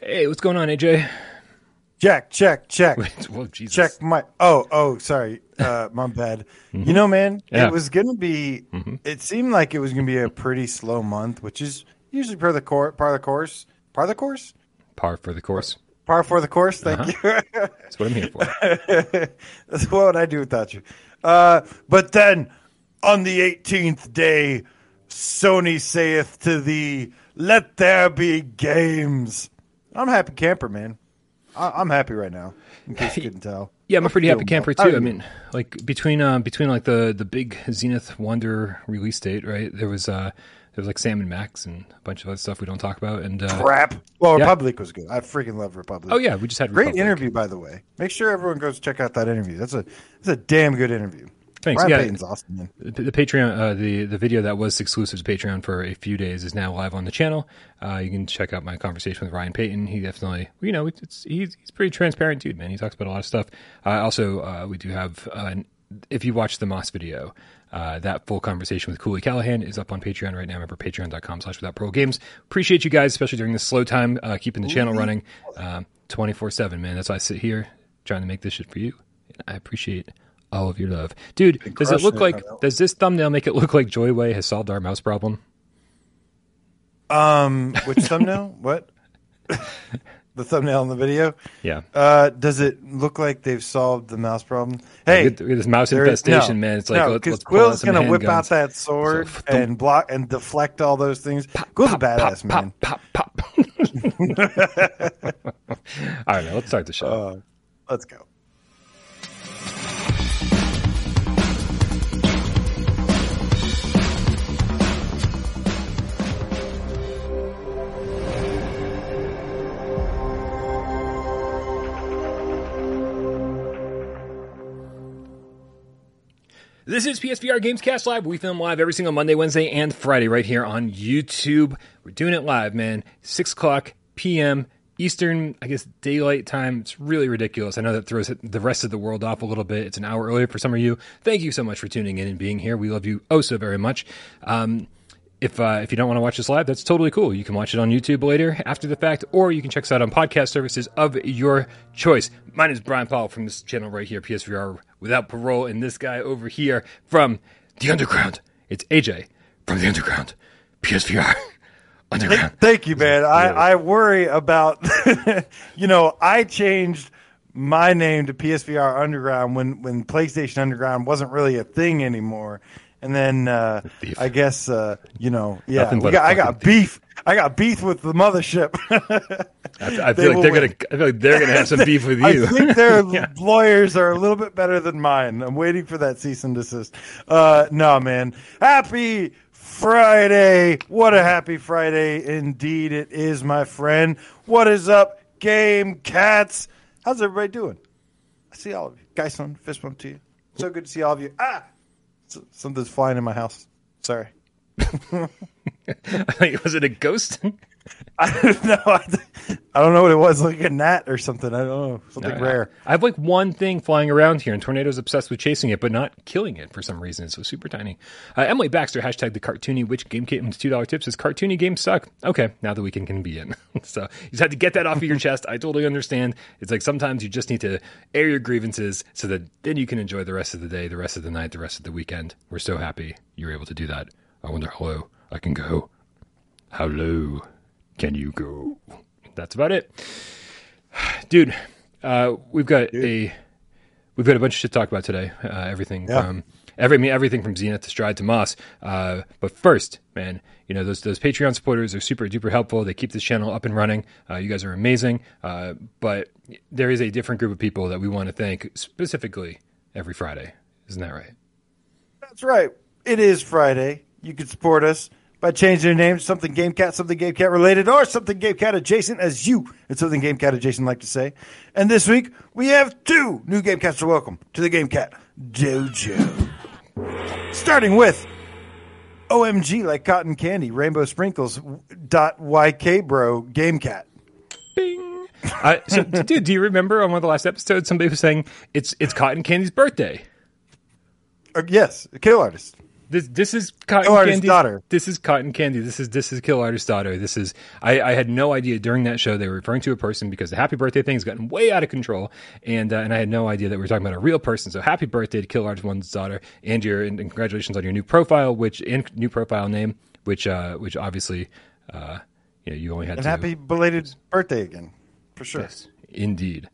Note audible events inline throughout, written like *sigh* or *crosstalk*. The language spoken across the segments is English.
Hey, what's going on, AJ? Check, check, check. *laughs* well, Jesus. Check my. Oh, oh, sorry. Uh, my bad. You know, man, Yeah. it was gonna be. It seemed like it was gonna be a pretty slow month, which is usually part of the course. Part of the course. Part of the course. Par for the course. Par for the course. Thank you. That's what I'm here for. *laughs* That's what would I do without you? Uh, but then on the 18th day, Sony saith to thee, Let there be games. I'm a happy camper, man. I- I'm happy right now, in case you couldn't tell. Yeah, I'm a pretty happy camper too. I mean, like between um, between like the the big Zenith Wonder release date, right? There was uh there was like Sam and Max and a bunch of other stuff we don't talk about. And uh, crap. Well, Yeah. République was good. I freaking love République. oh yeah, we just had a Great République. interview, by the way. Make sure everyone goes check out that interview. That's a that's a damn good interview. Thanks. Ryan Yeah. Payton's awesome, man. The, the Patreon, uh, the the video that was exclusive to Patreon for a few days is now live on the channel. Uh, you can check out my conversation with Ryan Payton. He definitely, you know, it's, he's he's pretty transparent dude, man. He talks about a lot of stuff. Uh, also, uh, we do have, uh, an- if you watch the Moss video, uh, that full conversation with Cooley Callahan is up on Patreon right now. Remember patreon.com slash without pro games. Appreciate you guys, especially during this slow time, uh, keeping the channel running twenty four seven. Man, that's why I sit here trying to make this shit for you. And I appreciate all of your love, dude. Does it look it, like? Does this thumbnail make it look like Joyway has solved our mouse problem? Um, which thumbnail? *laughs* what? *laughs* the thumbnail in the video. Yeah. Uh, does it look like they've solved the mouse problem? Hey, Look at, look at this mouse infestation, no, man. It's like no, let, let's Quill's gonna whip handguns. out that sword So, and block and deflect all those things. Quill's a badass man. Pop, pop, pop. all right, man. Let's start the show. Uh, let's go. This is PSVR Gamescast Live. We film live every single Monday, Wednesday, and Friday right here on YouTube. We're doing it live, man. 6 o'clock p.m. Eastern, I guess, daylight time. It's really ridiculous. I know that throws the rest of the world off a little bit. It's an hour earlier for some of you. Thank you so much for tuning in and being here. We love you oh so very much. Um, if uh, if you don't want to watch this live, that's totally cool. You can watch it on YouTube later after the fact, or you can check us out on podcast services of your choice. My name is Brian Powell from this channel right here, PSVR Without Parole, and this guy over here from the Underground. It's AJ from the Underground, PSVR *laughs* Underground. Thank you, man. I, I worry about, *laughs* you know, I changed my name to PSVR Underground when, when PlayStation Underground wasn't really a thing anymore. And then uh. I guess, uh, you know, yeah, got, I got beef. I got beef with the mothership. I, *laughs* I feel like they're gonna. I feel like they're gonna have some beef with *laughs* you. I think their *laughs* lawyers are a little bit better than mine. I'm waiting for that cease and desist. Uh, no, man. Happy Friday. What a happy Friday indeed it is, my friend. What is up, Game Cats? How's everybody doing? I see all of you. Geisman, fist bump to you. So good to see all of you. Ah! Something's flying in my house. Sorry. *laughs* was it a ghost? *laughs* I don't know. I don't know what it was, like a gnat or something. I don't know. Something rare. I have like one thing flying around here, and Tornado's obsessed with chasing it, but not killing it for some reason. It's so super tiny. Uh, Emily Baxter, hashtag the cartoony witch game kit two dollar tips is cartoony games suck. Okay, now the weekend can be in. *laughs* so you just had to get that off of your *laughs* chest. I totally understand. It's like sometimes you just need to air your grievances so that then you can enjoy the rest of the day, the rest of the night, the rest of the weekend. We're so happy you're able to do that. I wonder how low I can go. How low can you go? That's about it. *sighs* Dude uh, we've got a we've got a bunch of shit to talk about today uh, everything Yeah. from every I mean, everything from zenith to stride to moss. Uh, but first man you know those those patreon supporters are super duper helpful. They keep this channel up and running. Uh, you guys are amazing. Uh, but there is a different group of people that we want to thank specifically every friday. Isn't that right? That's right. It is Friday. You can support us by changing your name to something GameCat, something GameCat related, or something GameCat adjacent, as you and something GameCat adjacent like to say. And this week, we have two new GameCats to welcome to the GameCat Dojo. Starting with OMG like cotton candy, rainbow sprinkles, dot YK bro, GameCat. Bing. Uh, so, dude, do you remember on one of the last episodes somebody was saying it's it's Cotton Candy's birthday? Uh, yes, kill artist. This this is cotton Kill candy. daughter. This is cotton candy. This is this is Kill Artist's daughter. This is I, I had no idea during that show they were referring to a person because the happy birthday thing has gotten way out of control, and uh, and I had no idea that we were talking about a real person. So happy birthday to Kill Artist One's daughter, and your and, and congratulations on your new profile, which and new profile name, which uh which obviously uh you know you only had And to happy belated birthday again, for sure. yes indeed.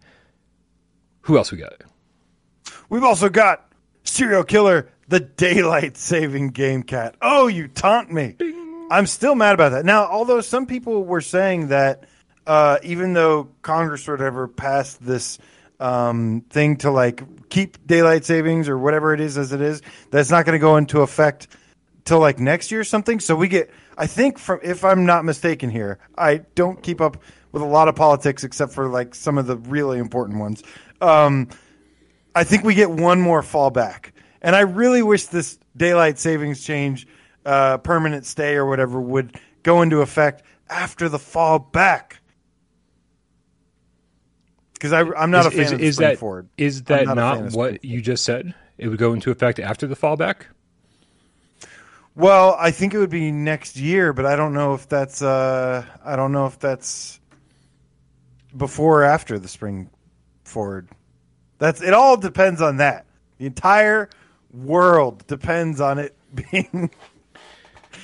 Who else we got? We've also got serial killer, the daylight saving game cat. Oh, you taunt me. I'm still mad about that. Now, although some people were saying that uh, even though Congress or whatever passed this um, thing to like keep daylight savings or whatever it is as it is, that's not going to go into effect till like next year or something. So we get, I think, from if I'm not mistaken here, I don't keep up with a lot of politics except for like some of the really important ones. Um, I think we get one more fallback. And I really wish this daylight savings change, uh, permanent stay or whatever, would go into effect after the fallback. Because I'm not a fan is, of is spring that forward. is I'm that not not, what you just said? It would go into effect after the fallback. Well, I think it would be next year, but I don't know if that's uh, I don't know if that's before or after the spring forward. That's it. All depends on that. The entire world depends on it *laughs* being.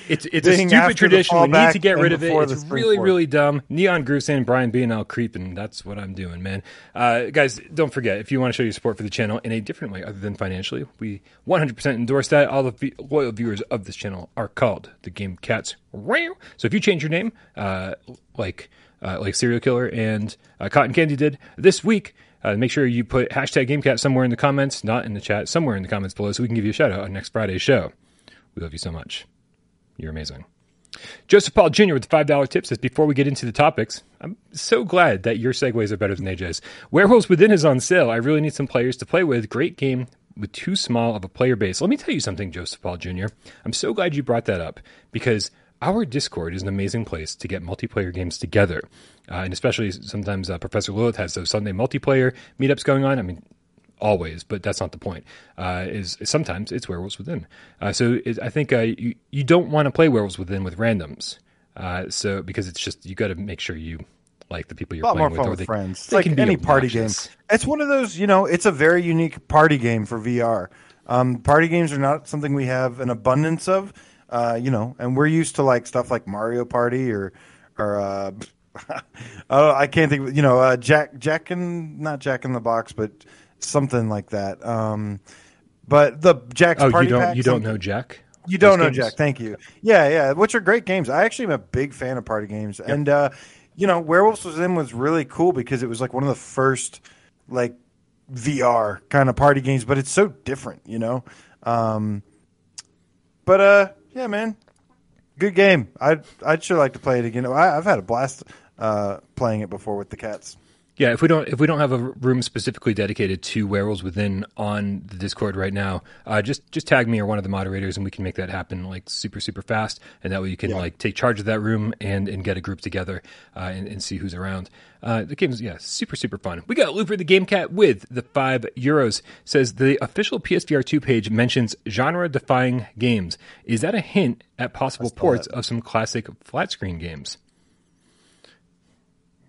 It's it's a stupid tradition. We need to get rid of it. It's really forward. really dumb. Neon Groove saying Brian being out creeping. That's what I'm doing, man. Uh, guys, don't forget if you want to show your support for the channel in a different way other than financially, we 100% endorse that. All the loyal viewers of this channel are called the Game Cats. So if you change your name, uh, like uh, like serial killer and uh, Cotton Candy did this week. Uh, make sure you put hashtag GameCat somewhere in the comments, not in the chat, somewhere in the comments below, so we can give you a shout out on next Friday's show. We love you so much. You're amazing. Joseph Paul Jr. with the $5 tip says, Before we get into the topics, I'm so glad that your segues are better than AJ's. Werewolves Within is on sale. I really need some players to play with. Great game with too small of a player base. Let me tell you something, Joseph Paul Jr. I'm so glad you brought that up because our Discord is an amazing place to get multiplayer games together. Uh, and especially sometimes uh, Professor Lilith has those Sunday multiplayer meetups going on. I mean, always, but that's not the point. Uh, is, is sometimes it's Werewolves Within. Uh, so it, I think uh, you you don't want to play Werewolves Within with randoms. Uh, so because it's just you got to make sure you like the people you're a lot playing more with, fun or with they, friends. they like can be any party game. It's one of those, you know, it's a very unique party game for VR. Um, party games are not something we have an abundance of, uh, you know, and we're used to like stuff like Mario Party or, or, uh, *laughs* oh, I can't think of, you know, uh, Jack, Jack and not Jack in the Box, but something like that. Um, but the Jack's Oh, Party you don't Pack, you don't know Jack? you don't know games? Jack. Thank you. Yeah, yeah. Which are great games. I actually am a big fan of party games, and uh, you know, Werewolves Within was really cool because it was like one of the first like VR kind of party games, but it's so different, you know. Um, but uh, yeah, man, good game. I'd I'd sure like to play it again. I, I've had a blast uh, playing it before with the cats. Yeah, if we don't if we don't have a room specifically dedicated to werewolves within on the Discord right now, uh, just just tag me or one of the moderators, and we can make that happen like super super fast, and that way you can like take charge of that room and and get a group together uh, and, and see who's around. Uh, the game's yeah super super fun. We got Looper the Game Cat with the five euros. Says the official PSVR two page mentions genre defying games. Is that a hint at possible ports of some classic flat screen games?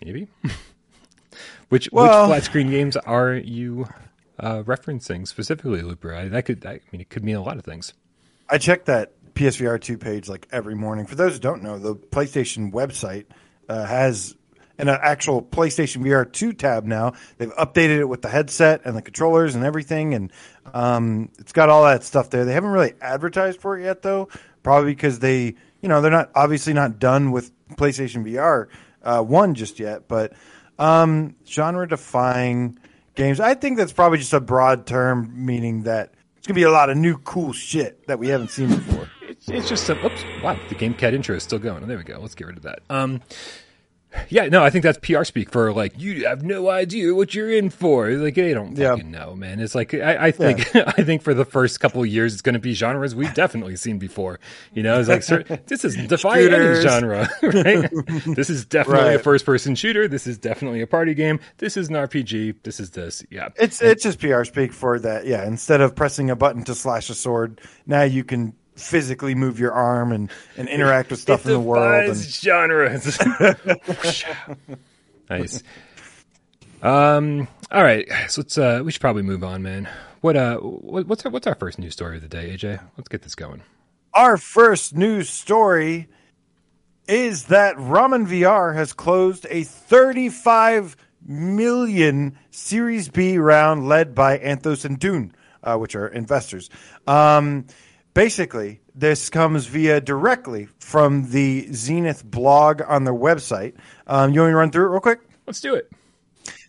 Maybe. *laughs* Which Well- which flat screen games are you uh, referencing specifically, Looper? I, that could, I mean, it could mean a lot of things. I check that PSVR two page like every morning. For those who don't know, the PlayStation website uh, has an actual PlayStation VR two tab now. They've updated it with the headset and the controllers and everything, and um, it's got all that stuff there. They haven't really advertised for it yet, though, probably because they, you know, they're not obviously not done with PlayStation VR uh, one just yet, but um, genre defying games. I think that's probably just a broad term, meaning that it's gonna be a lot of new cool shit that we haven't seen before. It's, it's just some. Oops! Wow, the Game Cat intro is still going. Oh, there we go. Let's get rid of that. Um, yeah, no, I think that's PR speak for like you have no idea what you're in for. Like they don't Yeah. fucking know, man. It's like I, I think *laughs* I think for the first couple of years it's going to be genres we've definitely seen before. You know, it's like cer- *laughs* this is defy any genre, *laughs* right? this is definitely a first person shooter. This is definitely a party game. This is an RPG. This is this. Yeah, It's it's just PR speak for that. Yeah, instead of pressing a button to slash a sword, now you can physically move your arm and, and interact with stuff in the world. And, genres. *laughs* nice. Um. All right. So let's. Uh. We should probably move on, man. What. Uh. What, what's our What's our first news story of the day, AJ? Let's get this going. our first news story is that Ramen VR has closed a 35 million Series B round led by Anthos and Dune, uh, which are investors. Um, basically, this comes via directly from the Zenith blog on their website. Um, you want me to run through it real quick? Let's do it.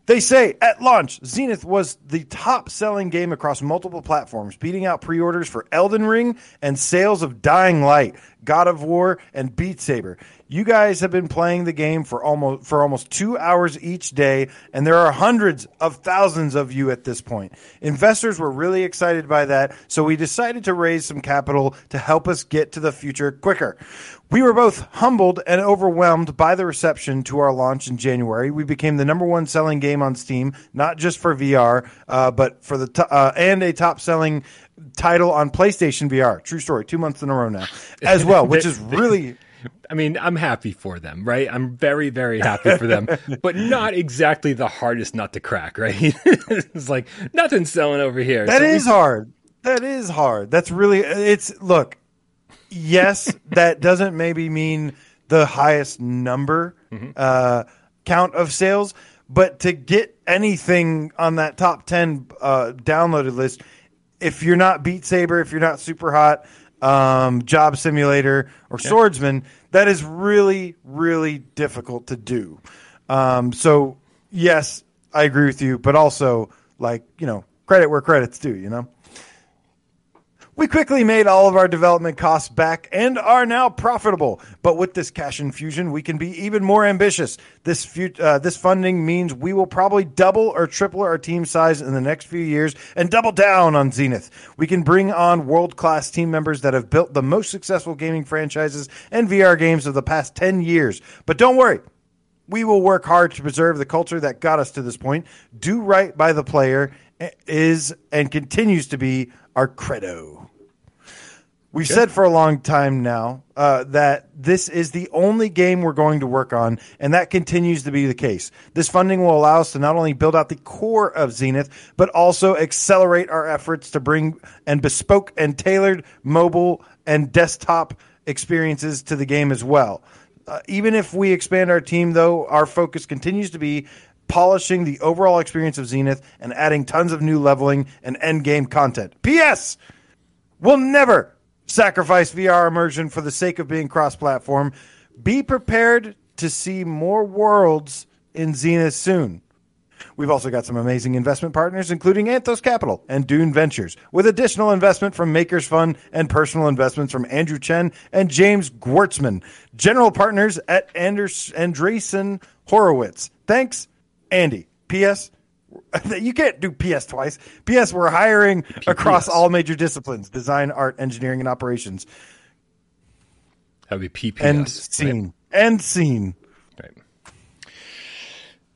They say at launch, Zenith was the top selling game across multiple platforms, beating out pre orders for Elden Ring and sales of Dying Light, God of War, and Beat Saber. You guys have been playing the game for almost for almost two hours each day, and there are hundreds of thousands of you at this point. Investors were really excited by that, so we decided to raise some capital to help us get to the future quicker. We were both humbled and overwhelmed by the reception to our launch in January. We became the number one selling game on Steam, not just for VR, uh, but for the to- uh, and a top selling title on PlayStation VR. True story. Two months in a row now, *laughs* as well, which is really. I mean, I'm happy for them, right? I'm very, very happy for them, *laughs* but not exactly the hardest nut to crack, right? *laughs* it's like nothing's selling over here. That So is hard. That is hard. That's really it's look. Yes, *laughs* that doesn't maybe mean the highest number uh, count of sales, but to get anything on that top ten uh, downloaded list, if you're not Beat Saber, if you're not Super Hot, um, Job Simulator, or Swordsman, that is really, really difficult to do. Um, so yes, I agree with you, but also like you know, credit where credit's due. You know. We quickly made all of our development costs back and are now profitable. But with this cash infusion, we can be even more ambitious. This uh, this funding means we will probably double or triple our team size in the next few years and double down on Zenith. We can bring on world class team members that have built the most successful gaming franchises and VR games of the past 10 years. But don't worry, we will work hard to preserve the culture that got us to this point. Do right by the player is and continues to be our credo. We've said for a long time now uh, that this is the only game we're going to work on, and that continues to be the case. This funding will allow us to not only build out the core of Zenith, but also accelerate our efforts to bring and bespoke and tailored mobile and desktop experiences to the game as well. Uh, even if we expand our team, though, our focus continues to be polishing the overall experience of Zenith and adding tons of new leveling and end game content. P.S. We'll never sacrifice VR immersion for the sake of being cross platform. Be prepared to see more worlds in Zenith soon. We've also got some amazing investment partners, including Anthos Capital and Dune Ventures, with additional investment from Makers Fund and personal investments from Andrew Chen and James Gwertzman. General partners at Anders Andreessen Horowitz. Thanks, Andy. P.S. *laughs* You can't do PS twice. PS, we're hiring across all major disciplines design, art, engineering, and operations. That would be PPS. End right? scene. End scene. Right.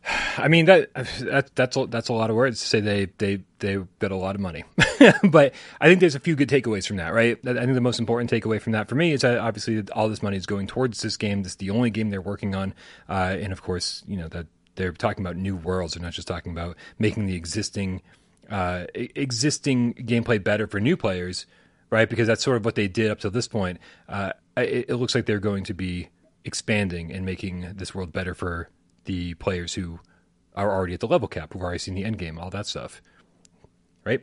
*sighs* I mean that, that that's a, that's a lot of words to say they they they bet a lot of money, *laughs* but I think there's a few good takeaways from that, right? I think the most important takeaway from that for me is that obviously all this money is going towards this game. This is the only game they're working on, uh, and of course, you know that they're talking about new worlds. They're not just talking about making the existing uh, existing gameplay better for new players, right? Because that's sort of what they did up to this point. Uh, it, it looks like they're going to be expanding and making this world better for the players who are already at the level cap, who've already seen the end game, all that stuff, right?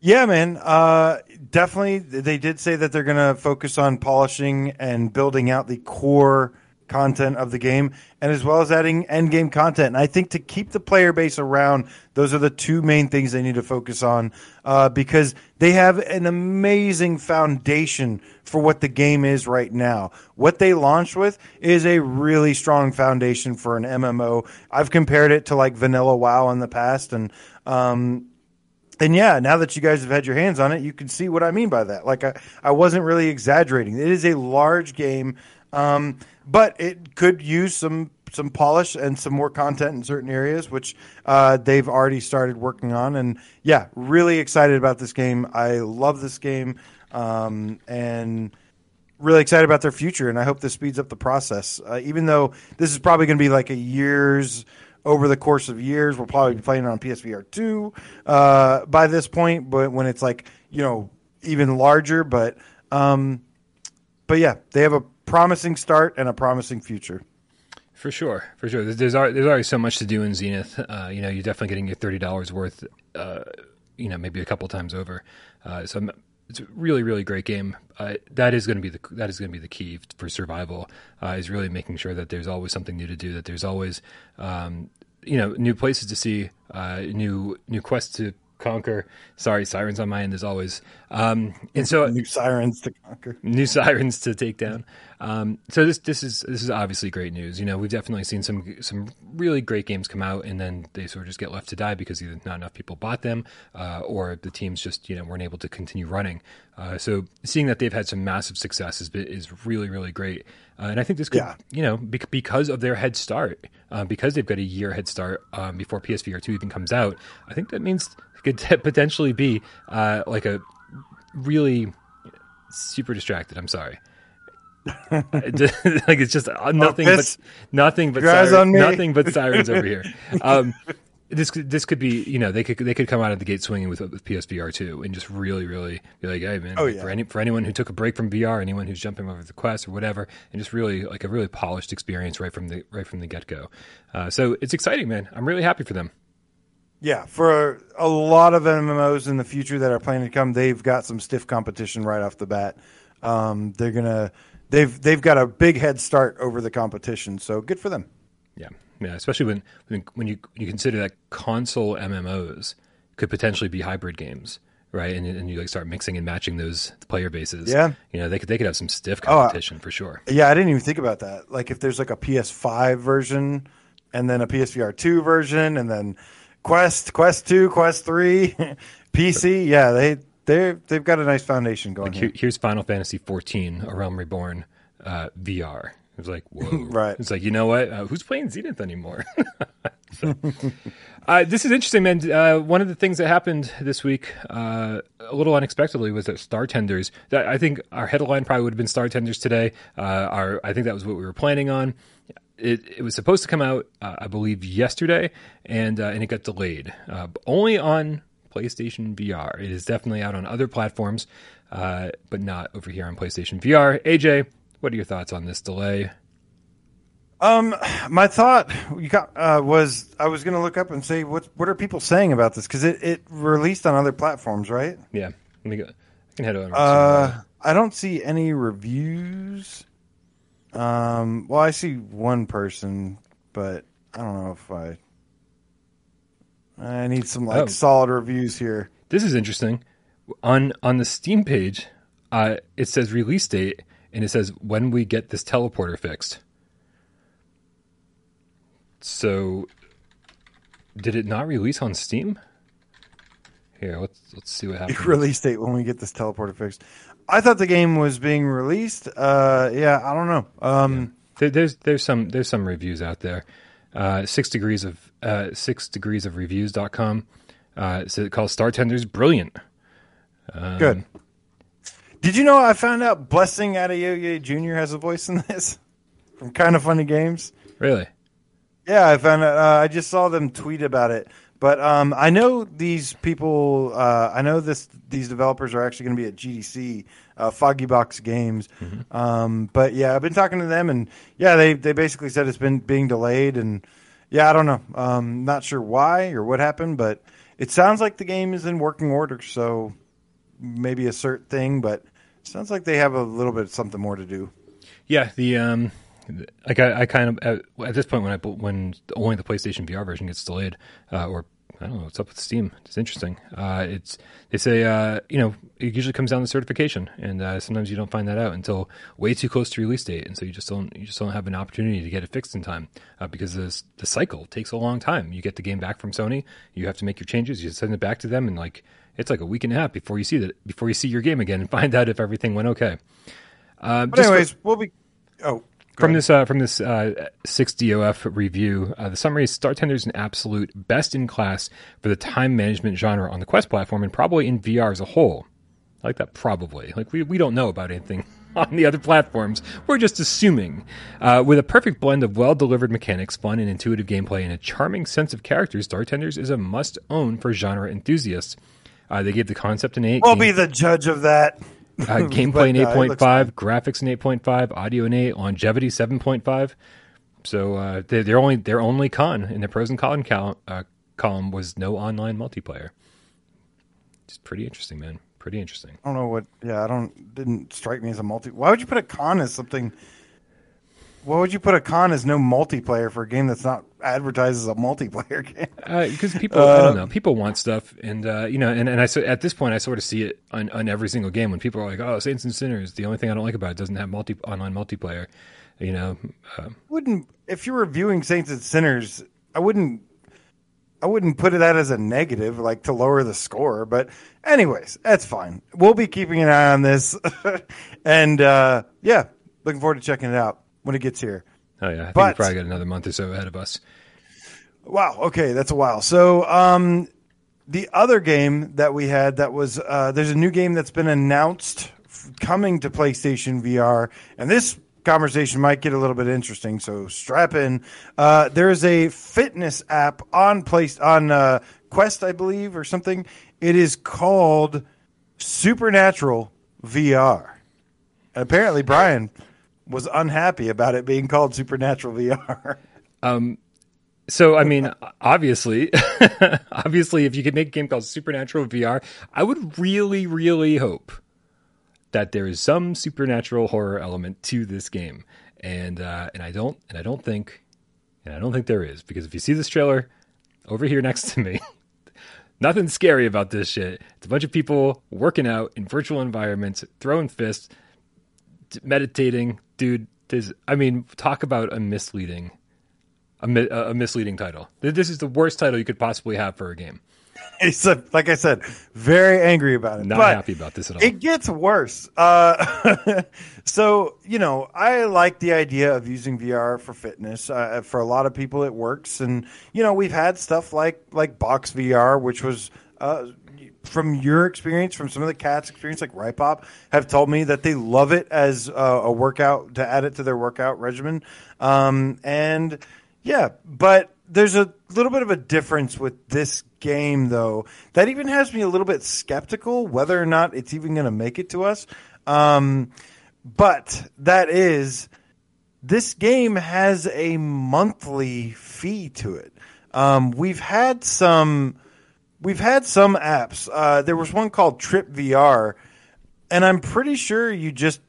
Yeah, man. Uh, definitely, they did say that they're going to focus on polishing and building out the core content of the game, and as well as adding end game content. And I think to keep the player base around, those are the two main things they need to focus on uh, because they have an amazing foundation for what the game is right now. What they launched with is a really strong foundation for an MMO. I've compared it to like Vanilla WoW in the past, and um, and yeah, now that you guys have had your hands on it, you can see what I mean by that. Like I, I wasn't really exaggerating. It is a large game, um, but it could use some some polish and some more content in certain areas, which uh, they've already started working on. And yeah, really excited about this game. I love this game. um, and really excited about their future. And I hope this speeds up the process. Uh, even though this is probably going to be like a years over the course of years, we'll probably be playing on PSVR two uh, by this point. But when it's like you know even larger, but um, but yeah, they have a promising start and a promising future. For sure, for sure. There's there's already so much to do in Zenith. Uh, you know, you're definitely getting your thirty dollars worth. Uh, you know, maybe a couple times over. Uh, so it's a really, really great game. Uh, that is going to be the that is going to be the key for survival. Uh, is really making sure that there's always something new to do. That there's always, um, you know, new places to see, uh, new new quests to conquer. Sorry, sirens on my end as always. Um, and so new sirens to conquer, new sirens to take down. Um, so this this is this is obviously great news. You know, we've definitely seen some some really great games come out, and then they sort of just get left to die because either not enough people bought them, uh, or the teams just you know weren't able to continue running. Uh, so seeing that they've had some massive success is is really really great. Uh, and I think this could, yeah. you know, be- because of their head start, uh, because they've got a year head start um, before PSVR two even comes out. I think that means it could *laughs* potentially be uh, like a really super distracted. I'm sorry. *laughs* *laughs* like it's just uh, nothing but nothing but sirens, nothing but sirens over here. *laughs* Um, this this could be you know they could they could come out of the gate swinging with, with PSVR two and just really really be like hey man oh, yeah. for any for anyone who took a break from VR anyone who's jumping over the quest or whatever and just really like a really polished experience right from the right from the get go. Uh, so it's exciting, man. I'm really happy for them. Yeah, for a lot of MMOs in the future that are planning to come, they've got some stiff competition right off the bat. Um, they're gonna they've they've got a big head start over the competition, so good for them. Yeah, yeah, especially when when, when you you consider that console MMOs could potentially be hybrid games, right? And, and you like start mixing and matching those player bases. Yeah, you know they could they could have some stiff oh, competition oh, for sure. Yeah, I didn't even think about that. Like if there's like a PS5 version and then a PSVR two version and then Quest, Quest Two, Quest Three, *laughs* PC. Yeah, they they they've got a nice foundation going. Like here, here's Final Fantasy 14, A Realm Reborn, uh, VR. It was like, whoa. *laughs* right. It's like, you know what? Uh, who's playing Zenith anymore? *laughs* so, uh, this is interesting, man. Uh, one of the things that happened this week, uh, a little unexpectedly, was that Star Tenders. That I think our headline probably would have been Star Tenders today. Uh, our, I think that was what we were planning on it, it was supposed to come out, uh, I believe, yesterday, and uh, and it got delayed. Uh, only on PlayStation VR. It is definitely out on other platforms, uh, but not over here on PlayStation VR. AJ, what are your thoughts on this delay? Um, my thought got, uh, was I was going to look up and say what what are people saying about this because it, it released on other platforms, right? Yeah, let me go. I can head over. Uh, I don't see any reviews. Um, well, I see one person, but I don't know if I. I need some like oh. solid reviews here. This is interesting. On on the Steam page, uh, it says release date, and it says when we get this teleporter fixed. So, did it not release on Steam? Here, let's let's see what happens. Release date when we get this teleporter fixed. I thought the game was being released. Uh, yeah, I don't know. Um, yeah. there's there's some there's some reviews out there. Uh, six degrees of uh, six degrees of reviews.com. Uh, so it calls Star Tenders brilliant. Um, Good. Did you know I found out Blessing Adeoye Jr. has a voice in this *laughs* from Kind of Funny Games? Really? Yeah, I found out. Uh, I just saw them tweet about it. But um, I know these people. Uh, I know this. These developers are actually going to be at GDC, uh, Foggy Box Games. Mm-hmm. Um, but yeah, I've been talking to them, and yeah, they they basically said it's been being delayed, and yeah, I don't know. Um, not sure why or what happened, but it sounds like the game is in working order. So maybe a cert thing, but it sounds like they have a little bit something more to do. Yeah, the um, like I, I kind of at, at, this point when I when only the PlayStation VR version gets delayed, uh, or I don't know what's up with Steam. It's interesting. Uh, it's they say uh, you know it usually comes down to certification, and uh, sometimes you don't find that out until way too close to release date, and so you just don't you just don't have an opportunity to get it fixed in time uh, because this, the cycle takes a long time. You get the game back from Sony, you have to make your changes, you send it back to them, and like it's like a week and a half before you see that before you see your game again and *laughs* find out if everything went okay. Uh, but anyways, for, we'll be. Oh, from this uh, from this uh, 6DOF review, uh, the summary is Star Tender is an absolute best in class for the time management genre on the Quest platform and probably in VR as a whole. I like that probably. Like we, we don't know about anything *laughs* on the other platforms. We're just assuming. Uh, with a perfect blend of well delivered mechanics, fun and intuitive gameplay, and a charming sense of characters, Star Tenders is a must own for genre enthusiasts. Uh, they gave the concept an 8. We'll game- be the judge of that. Uh, *laughs* gameplay But, uh, 8.5, graphics an 8.5, audio an 8, longevity 7.5. So uh, they, their only their only con in their pros and con col- uh, column was no online multiplayer. It's pretty interesting, man. Pretty interesting. I don't know what. Yeah, I don't. Didn't strike me as a multi. Why would you put a con as something? Why would you put a con as no multiplayer for a game that's not advertised as a multiplayer *laughs* game? Because people, I don't know, people want stuff, and uh, you know, and, and I so at this point, I sort of see it on, on every single game when people are like, "Oh, Saints and Sinners." The only thing I don't like about it doesn't have multi online multiplayer. You know, uh, wouldn't if you were reviewing Saints and Sinners, I wouldn't. I wouldn't put that as a negative, like to lower the score. But, anyways, that's fine. We'll be keeping an eye on this, *laughs* and uh, yeah, looking forward to checking it out when it gets here. oh yeah, I think But- we probably got another month or so ahead of us. Wow. Okay, that's a while. So, um, the other game that we had that was uh, there's a new game that's been announced f- coming to PlayStation VR, and this conversation might get a little bit interesting. So strap in. Uh, there is a fitness app on place on uh, Quest, I believe, or something. It is called Supernatural VR. And apparently, Brian was unhappy about it being called Supernatural VR. So I mean, obviously, *laughs* obviously, if you could make a game called Supernatural VR, I would really, really hope that there is some supernatural horror element to this game, and uh, and I don't, and I don't think, and I don't think there is because if you see this trailer over here next to me, *laughs* nothing scary about this shit. It's a bunch of people working out in virtual environments, throwing fists, meditating, dude. This, I mean, talk about a misleading a, mi- a misleading title. This is the worst title you could possibly have for a game. *laughs* He's uh, like I said, very angry about it. Not but happy about this at all. It gets worse. Uh, *laughs* so you know, I like the idea of using VR for fitness. Uh, for a lot of people, it works, and you know, we've had stuff like like Box VR, which was. Uh, from your experience, from some of the cats' experience, like Ripop, have told me that they love it as uh, a workout to add it to their workout regimen. Um, and yeah, but there's a little bit of a difference with this game, though, that even has me a little bit skeptical whether or not it's even going to make it to us. Um, but that is, this game has a monthly fee to it. Um, we've had some, we've had some apps. Uh, there was one called TRIPP VR, and I'm pretty sure you just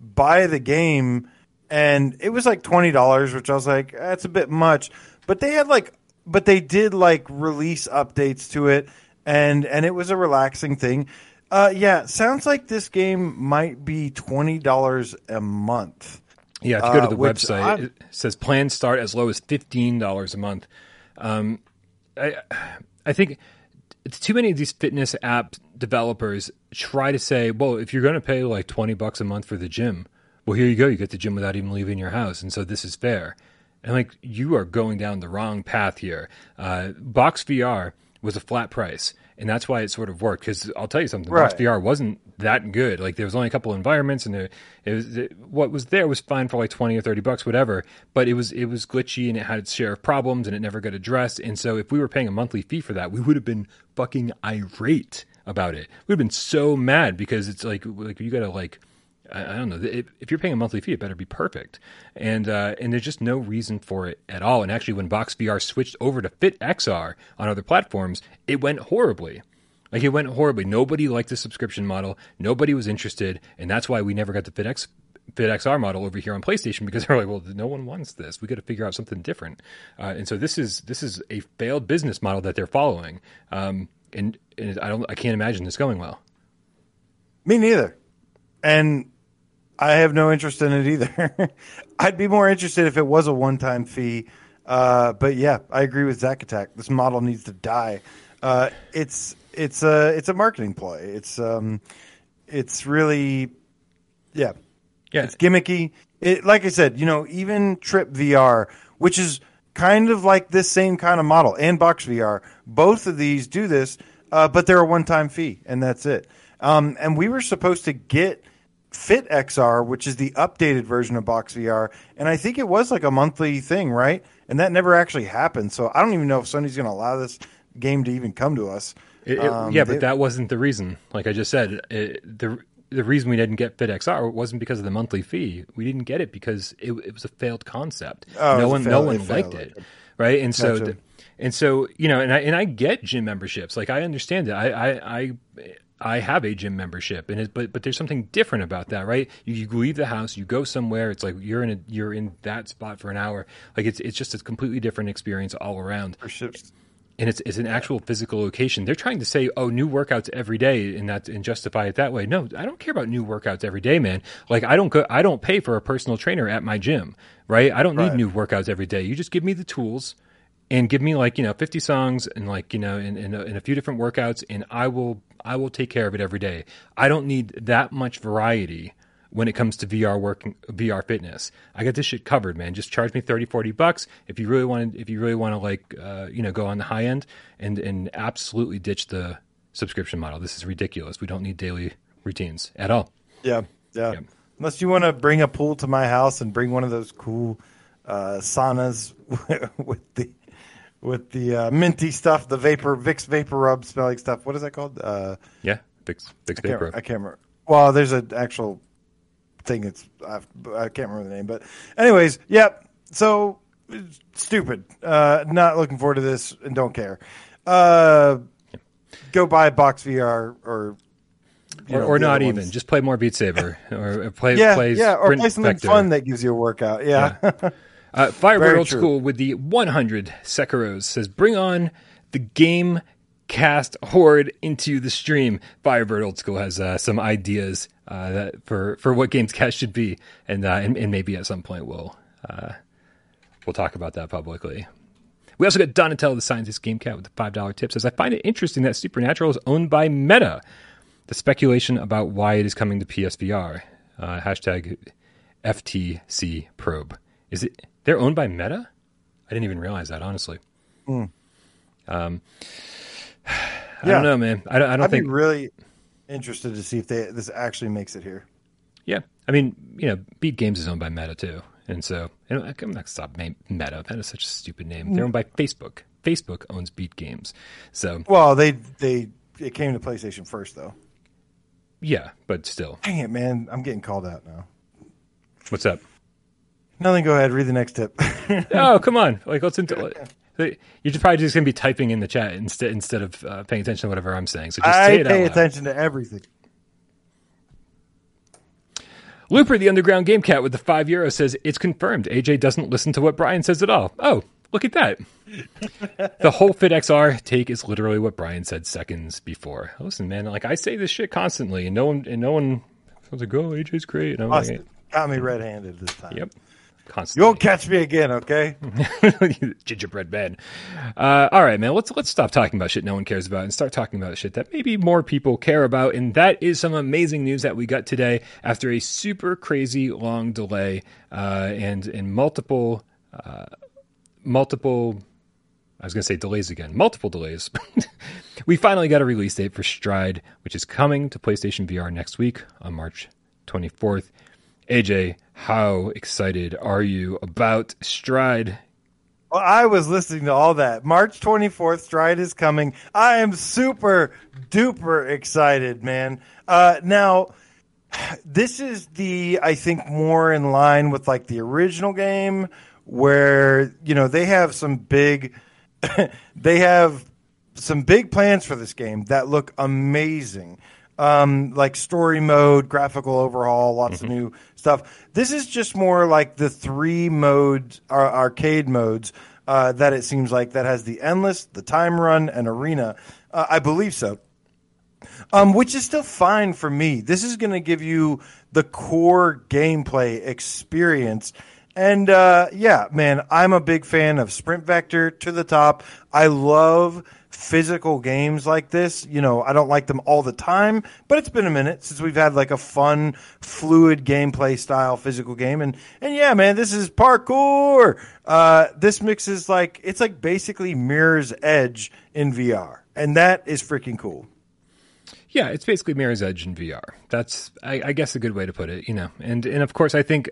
buy the game and it was like twenty dollars, which I was like, that's a bit much. But they had like, but they did like release updates to it, and and it was a relaxing thing. Uh, yeah, sounds like this game might be twenty dollars a month. yeah, if you go to uh, the which website, I'm- it says plans start as low as fifteen dollars a month. Um, I I think it's too many of these fitness app developers try to say, well, if you're going to pay like twenty bucks a month for the gym, well, here you go, you get the gym without even leaving your house, and so this is fair. And like you are going down the wrong path here. Uh, Box VR was a flat price, and that's why it sort of worked. Because I'll tell you something, Box VR wasn't that good. Like there was only a couple environments, and it was it, what was there was fine for like twenty or thirty bucks, whatever. But it was it was glitchy and it had its share of problems, and it never got addressed. And so if we were paying a monthly fee for that, we would have been fucking irate about it. We'd have been so mad because it's like like you got to like I, I don't know. If, if you're paying a monthly fee, it better be perfect. And uh, and there's just no reason for it at all. And actually, when Box VR switched over to Fit XR on other platforms, it went horribly. Like it went horribly. Nobody liked the subscription model. Nobody was interested, and that's why we never got the Fit X. Fit XR model over here on PlayStation because *laughs* they're like, well, no one wants this. We got to figure out something different. Uh, and so this is this is a failed business model that they're following. Um, and, and I don't, I can't imagine this going well. Me neither. And I have no interest in it either. *laughs* I'd be more interested if it was a one time fee. Uh, but yeah, I agree with Zack Attack. This model needs to die. Uh, it's it's a it's a marketing ploy. It's um it's really yeah. Yeah. It's gimmicky. It like I said, you know, even TRIPP VR, which is kind of like this same kind of model, and Box VR, both of these do this, uh, but they're a one time fee, and that's it. Um, and we were supposed to get Fit XR, which is the updated version of Box VR, and I think it was like a monthly thing, right? And that never actually happened. So I don't even know if Sony's going to allow this game to even come to us. It, it, um, yeah, but they, that wasn't the reason. Like I just said, it, the the reason we didn't get FitXR wasn't because of the monthly fee. We didn't get it because it, it was a failed concept. Oh, no one, failed, no one liked it, right? And so, the, and so you know, and I and I get gym memberships. Like I understand it. I I I, I have a gym membership, and it, but but there's something different about that, right? You, you leave the house, you go somewhere. It's like you're in a you're in that spot for an hour. Like it's it's just a completely different experience all around and it's, it's an actual physical location. They're trying to say, oh, new workouts every day, and that and justify it that way. No, I don't care about new workouts every day, man. Like I don't go, I don't pay for a personal trainer at my gym, right? I don't need right. new workouts every day. You just give me the tools and give me like you know 50 songs and like you know in, in, a, in a few different workouts, and I will I will take care of it every day. I don't need that much variety when it comes to VR working VR fitness. I got this shit covered, man. Just charge me 30 40 bucks if you really want to if you really want to like uh, you know go on the high end and and absolutely ditch the subscription model. This is ridiculous. We don't need daily routines at all. Yeah. Yeah. yeah. Unless you want to bring a pool to my house and bring one of those cool uh, saunas *laughs* with the with the uh, minty stuff, the vapor Vicks vapor rub smelling stuff. What is that called? Uh, yeah, Vicks Vicks vapor. I can't remember. Well, there's an actual thing. It's I, I can't remember the name, but anyways, yep. So stupid. Uh, not looking forward to this, and don't care. Uh, go buy Box VR or. Or, know, or not even just play more Beat Saber *laughs* or play yeah play yeah or play something Vector. fun that gives you a workout yeah, yeah. *laughs* uh, Firebird Old true. School with the 100 Sekiros says bring on the game cast horde into the stream. Firebird Old School has uh, some ideas uh, that for for what Games Cast should be, and, uh, and, and maybe at some point we'll uh, we'll talk about that publicly. We also got Donatello, the scientist game cat, with the five dollar tip. Says I find it interesting that Supernatural is owned by Meta. The speculation about why it is coming to PSVR. Uh, hashtag FTC probe. Is it? They're owned by Meta. I didn't even realize that honestly. Mm. Um, *sighs* I yeah. don't know, man. I don't, I don't I'd think really interested to see if they this actually makes it here. Yeah, I mean, you know, Beat Games is owned by Meta too, and so I'm not gonna stop Meta. That is such a stupid name. They're owned by Facebook. Facebook owns Beat Games, so well they they it came to PlayStation first though. Yeah, but still. Dang it, man! I'm getting called out now. What's up? Nothing. Go ahead. Read the next tip. *laughs* oh, come on! Like let's into. *laughs* You're just probably just going to be typing in the chat instead instead of uh, paying attention to whatever I'm saying. So just I say it pay attention to everything. Looper, the underground game cat with the five euro says it's confirmed. AJ doesn't listen to what Brian says at all. Oh, look at that. *laughs* the whole Fit XR take is literally what Brian said seconds before. Listen, man, like I say this shit constantly, and no one and no one was like, "Oh, AJ's great." And I'm like, got me red-handed this time. Yep constantly. You won't catch me again, okay? *laughs* Gingerbread man. Uh, all right, man. Let's let's stop talking about shit no one cares about and start talking about shit that maybe more people care about. And that is some amazing news that we got today after a super crazy long delay uh, and and multiple uh, multiple. I was going to say delays again. Multiple delays. *laughs* we finally got a release date for Stride, which is coming to PlayStation VR next week on March 24th. AJ, how excited are you about Stride? Well, I was listening to all that. March 24th, Stride is coming. I am super duper excited, man. Uh, now, this is the, I think, more in line with like the original game where, you know, they have some big, *laughs* they have some big plans for this game that look amazing um, like story mode, graphical overhaul, lots mm-hmm. of new stuff. This is just more like the three modes, uh, arcade modes uh, that it seems like that has the endless, the time run, and arena. Uh, I believe so. Um, which is still fine for me. This is going to give you the core gameplay experience. And uh, yeah, man, I'm a big fan of Sprint Vector to the top. I love physical games like this. You know, I don't like them all the time, but it's been a minute since we've had like a fun, fluid gameplay style physical game. And and yeah, man, this is parkour. Uh, this mixes like it's like basically Mirror's Edge in VR, and that is freaking cool. Yeah, it's basically Mirror's Edge in VR. That's, I, I guess, a good way to put it. You know, and and of course, I think,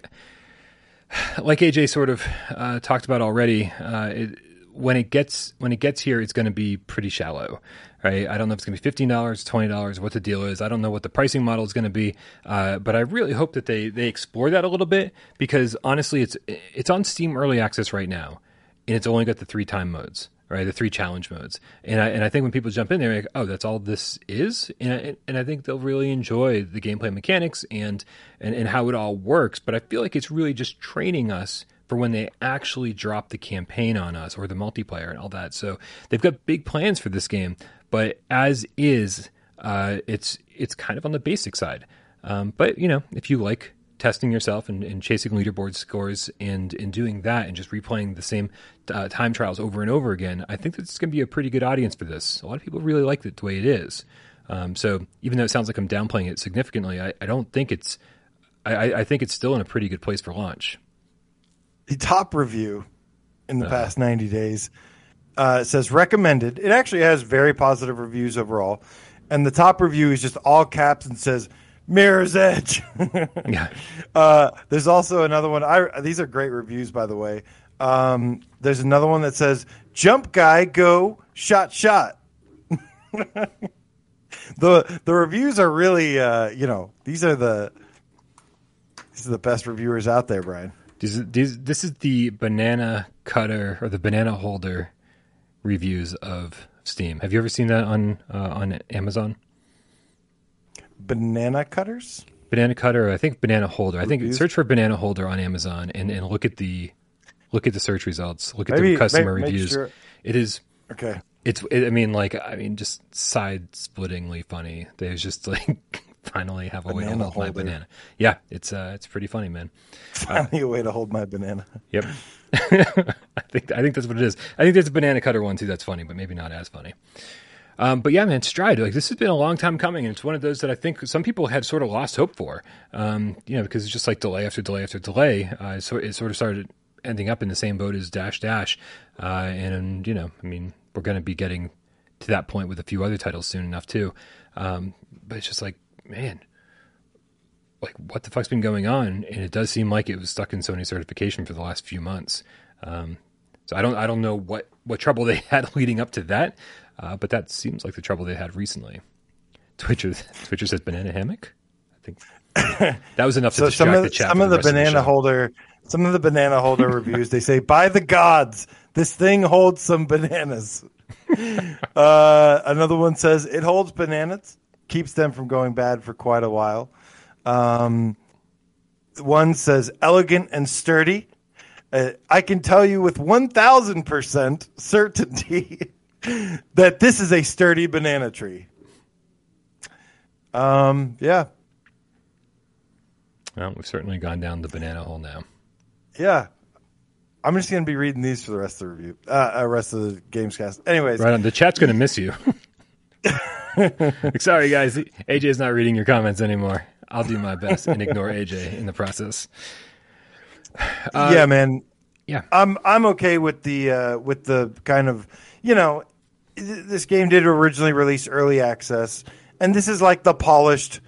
like AJ sort of uh, talked about already, uh, it, when it gets when it gets here, it's going to be pretty shallow, right? I don't know if it's going to be fifteen dollars, twenty dollars, what the deal is. I don't know what the pricing model is going to be, uh, but I really hope that they they explore that a little bit because honestly, it's it's on Steam Early Access right now, and it's only got the three time modes right? The three challenge modes, and I and I think when people jump in, they're like, "Oh, that's all this is," and I, and I think they'll really enjoy the gameplay mechanics and, and and how it all works. But I feel like it's really just training us for when they actually drop the campaign on us or the multiplayer and all that. So they've got big plans for this game, but as is, uh, it's it's kind of on the basic side. Um, but you know, if you like testing yourself and, and, chasing leaderboard scores and in doing that and just replaying the same uh, time trials over and over again, I think that's going to be a pretty good audience for this. A lot of people really like it the way it is. Um, so even though it sounds like I'm downplaying it significantly, I, I don't think it's. I, I, think it's still in a pretty good place for launch. The top review in the uh, past 90 days uh, says recommended. It actually has very positive reviews overall, and the top review is just all caps and says Mirror's Edge. *laughs* yeah. Uh, there's also another one. I these are great reviews, by the way. Um, there's another one that says "Jump guy, go shot shot." *laughs* the the reviews are really, uh, you know, these are the these are the best reviewers out there, Brian. These, these, this is the banana cutter or the banana holder reviews of Steam. Have you ever seen that on uh, on Amazon? banana cutters. Banana cutter, I think banana holder. I think search for banana holder on Amazon and, and look at the look at the search results. Look at maybe, the customer make, reviews. Sure. It is okay. It's it, I mean like I mean just side splittingly funny. They just like finally have a banana way to hold holder. my banana. Yeah, it's uh it's pretty funny, man. Finally uh, a way to hold my banana. Yep. *laughs* I think I think that's what it is. I think there's a banana cutter one too that's funny, but maybe not as funny. Um, but yeah, man, Stride, like this has been a long time coming, and it's one of those that I think some people had sort of lost hope for. Um, you know, because it's just like delay after delay after delay. Uh, so it sort of started ending up in the same boat as Dash Dash, uh, and you know, I mean, we're going to be getting to that point with a few other titles soon enough too. Um, but it's just like, man, like what the fuck's been going on? And it does seem like it was stuck in Sony certification for the last few months. Um, so I don't, I don't know what what trouble they *laughs* had leading up to that. Uh, but that seems like the trouble they had recently. Twitcher, *laughs* Twitcher says banana hammock. I think *laughs* that was enough to so distract some of, the chat. Some of the, the banana the holder, some of the banana holder reviews, they say, "By the gods, this thing holds some bananas." uh, another one says it holds bananas, keeps them from going bad for quite a while. Um, one says elegant and sturdy. Uh, I can tell you with one thousand percent certainty *laughs* that this is a sturdy banana tree. Um, yeah. Well, we've certainly gone down the banana hole now. Yeah. I'm just going to be reading these for the rest of the review, uh, uh rest of the games cast. Anyways, right on. The chat's going to miss you. *laughs* *laughs* Sorry, guys. AJ is not reading your comments anymore. I'll do my best and ignore AJ in the process. Uh, yeah, man. Yeah, I'm I'm okay with the uh, with the kind of you know this game did originally release early access, and this is like the polished,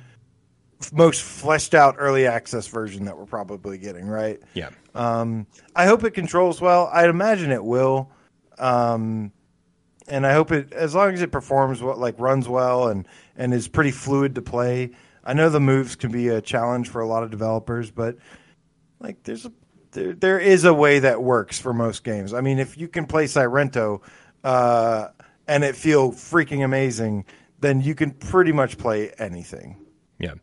most fleshed out early access version that we're probably getting, right? Yeah. Um, I hope it controls well. I'd imagine it will. Um, and I hope it, as long as it performs what like runs well and and is pretty fluid to play. I know the moves can be a challenge for a lot of developers, but like there's a there, there is a way that works for most games. I mean, if you can play Sairento, uh, and it feel freaking amazing, then you can pretty much play anything. Yeah,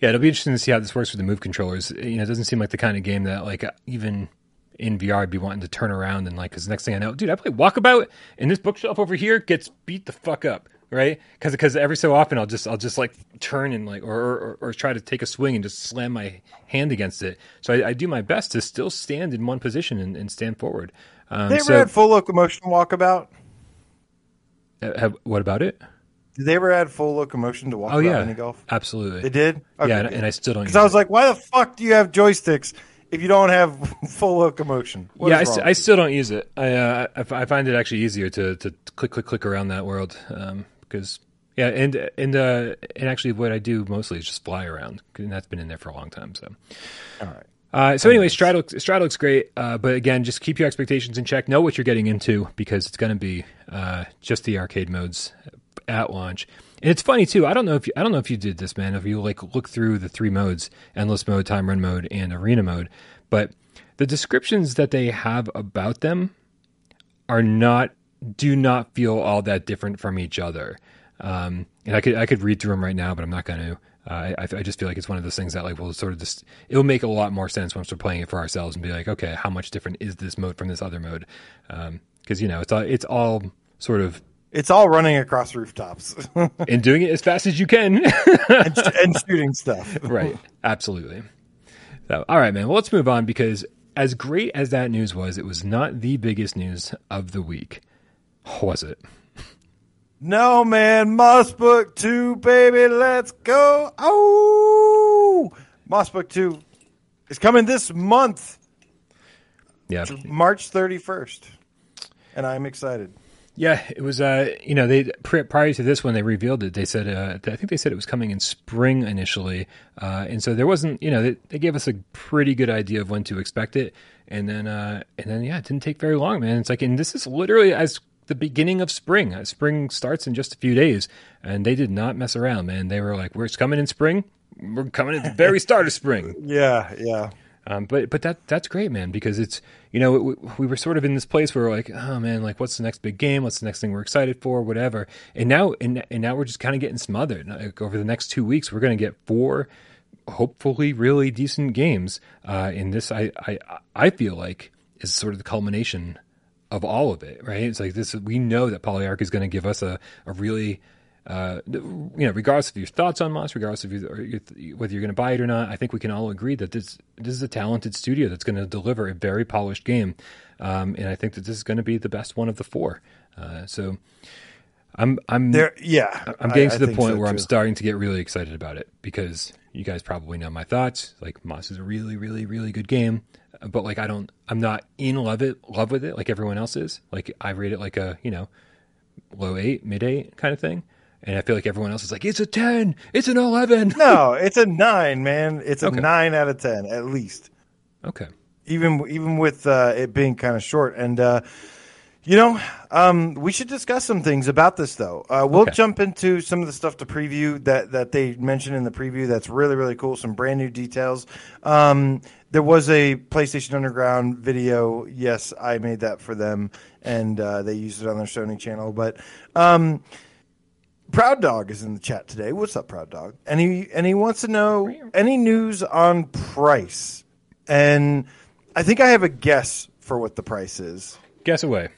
yeah. It'll be interesting to see how this works with the move controllers. You know, it doesn't seem like the kind of game that like even in VR I'd be wanting to turn around and like because the next thing I know, dude, I play Walkabout and this bookshelf over here gets beat the fuck up, right? Because because every so often I'll just I'll just like turn and like or, or, or try to take a swing and just slam my hand against it. So I, I do my best to still stand in one position and, and stand forward. Um, they ever so, had full locomotion walkabout? Have, what about it? Did they ever add full locomotion to walk oh, yeah. mini golf? Absolutely. They did? Okay, yeah, and, and, I still don't Because I was like, why the fuck do you have joysticks if you don't have *laughs* full locomotion? What yeah, I, st- I, still don't use it. I, uh, I, find it actually easier to, to click, click, click around that world um, because Yeah, and and uh, and actually, what I do mostly is just fly around, and that's been in there for a long time. So, All right. uh, so anyway, Stride looks, looks great, uh, but again, just keep your expectations in check. Know what you're getting into because it's going to be uh, just the arcade modes at launch. And it's funny too. I don't know if you, I don't know if you did this, man. If you like look through the three modes: endless mode, time run mode, and arena mode, but the descriptions that they have about them are not do not feel all that different from each other. Um, and I could I could read through them right now, but I'm not going to. Uh, I, I just feel like it's one of those things that like will sort of just it'll make a lot more sense once we're playing it for ourselves and be like, okay, how much different is this mode from this other mode? Because you know it's all it's all sort of It's all running across rooftops *laughs* and doing it as fast as you can. *laughs* and, and shooting stuff. *laughs* right. Absolutely. So, all right, man. Well, let's move on because as great as that news was, it was not the biggest news of the week, was it? No, man. Moss Book 2, baby. Let's go. Oh! Moss Book 2 is coming this month, Yeah. March 31st. And I'm excited. Yeah, it was. Uh, you know, they prior to this when they revealed it, they said uh, I think they said it was coming in spring initially, uh, and so there wasn't. You know, they, they gave us a pretty good idea of when to expect it, and then uh, and then yeah, it didn't take very long, man. It's like, and this is literally as the beginning of spring. Uh, Spring starts in just a few days, and they did not mess around, man. They were like, "We're coming in spring. We're coming at the very start of spring." *laughs* Yeah, yeah. Um, but but that that's great, man, because it's you know we, we were sort of in this place where we're like, oh man, like what's the next big game? What's the next thing we're excited for? Whatever. And now and and now we're just kind of getting smothered. Like over the next two weeks, we're going to get four, hopefully, really decent games. Uh, and this, I I I feel like is sort of the culmination of all of it, right? It's like this. We know that Polyarc is going to give us a a really uh, you know, regardless of your thoughts on Moss, regardless of whether you're going to buy it or not, I think we can all agree that this this is a talented studio that's going to deliver a very polished game, um, and I think that this is going to be the best one of the four. Uh, so, I'm I'm There, yeah. I'm getting I- to the point so, where I'm starting to get really excited about it because you guys probably know my thoughts. Like Moss is a really, really, really good game, but like I don't, I'm not in love it, love with it like everyone else is. Like I rate it like a you know low eight, mid eight kind of thing, and I feel like everyone else is like it's a ten, it's an eleven. *laughs* No, it's a nine, man. It's a Okay. nine out of ten at least. Okay, Even even with uh, it being kind of short, and uh, you know, um, we should discuss some things about this though. Uh, we'll Okay. jump into some of the stuff to preview that that they mentioned in the preview. That's really really cool. Some brand new details. Um, there was a PlayStation Underground video. Yes, I made that for them, and uh, they used it on their Sony channel. But um, Proud Dog is in the chat today. What's up, Proud Dog? And he and he wants to know any news on price. And I think I have a guess for what the price is. guess away.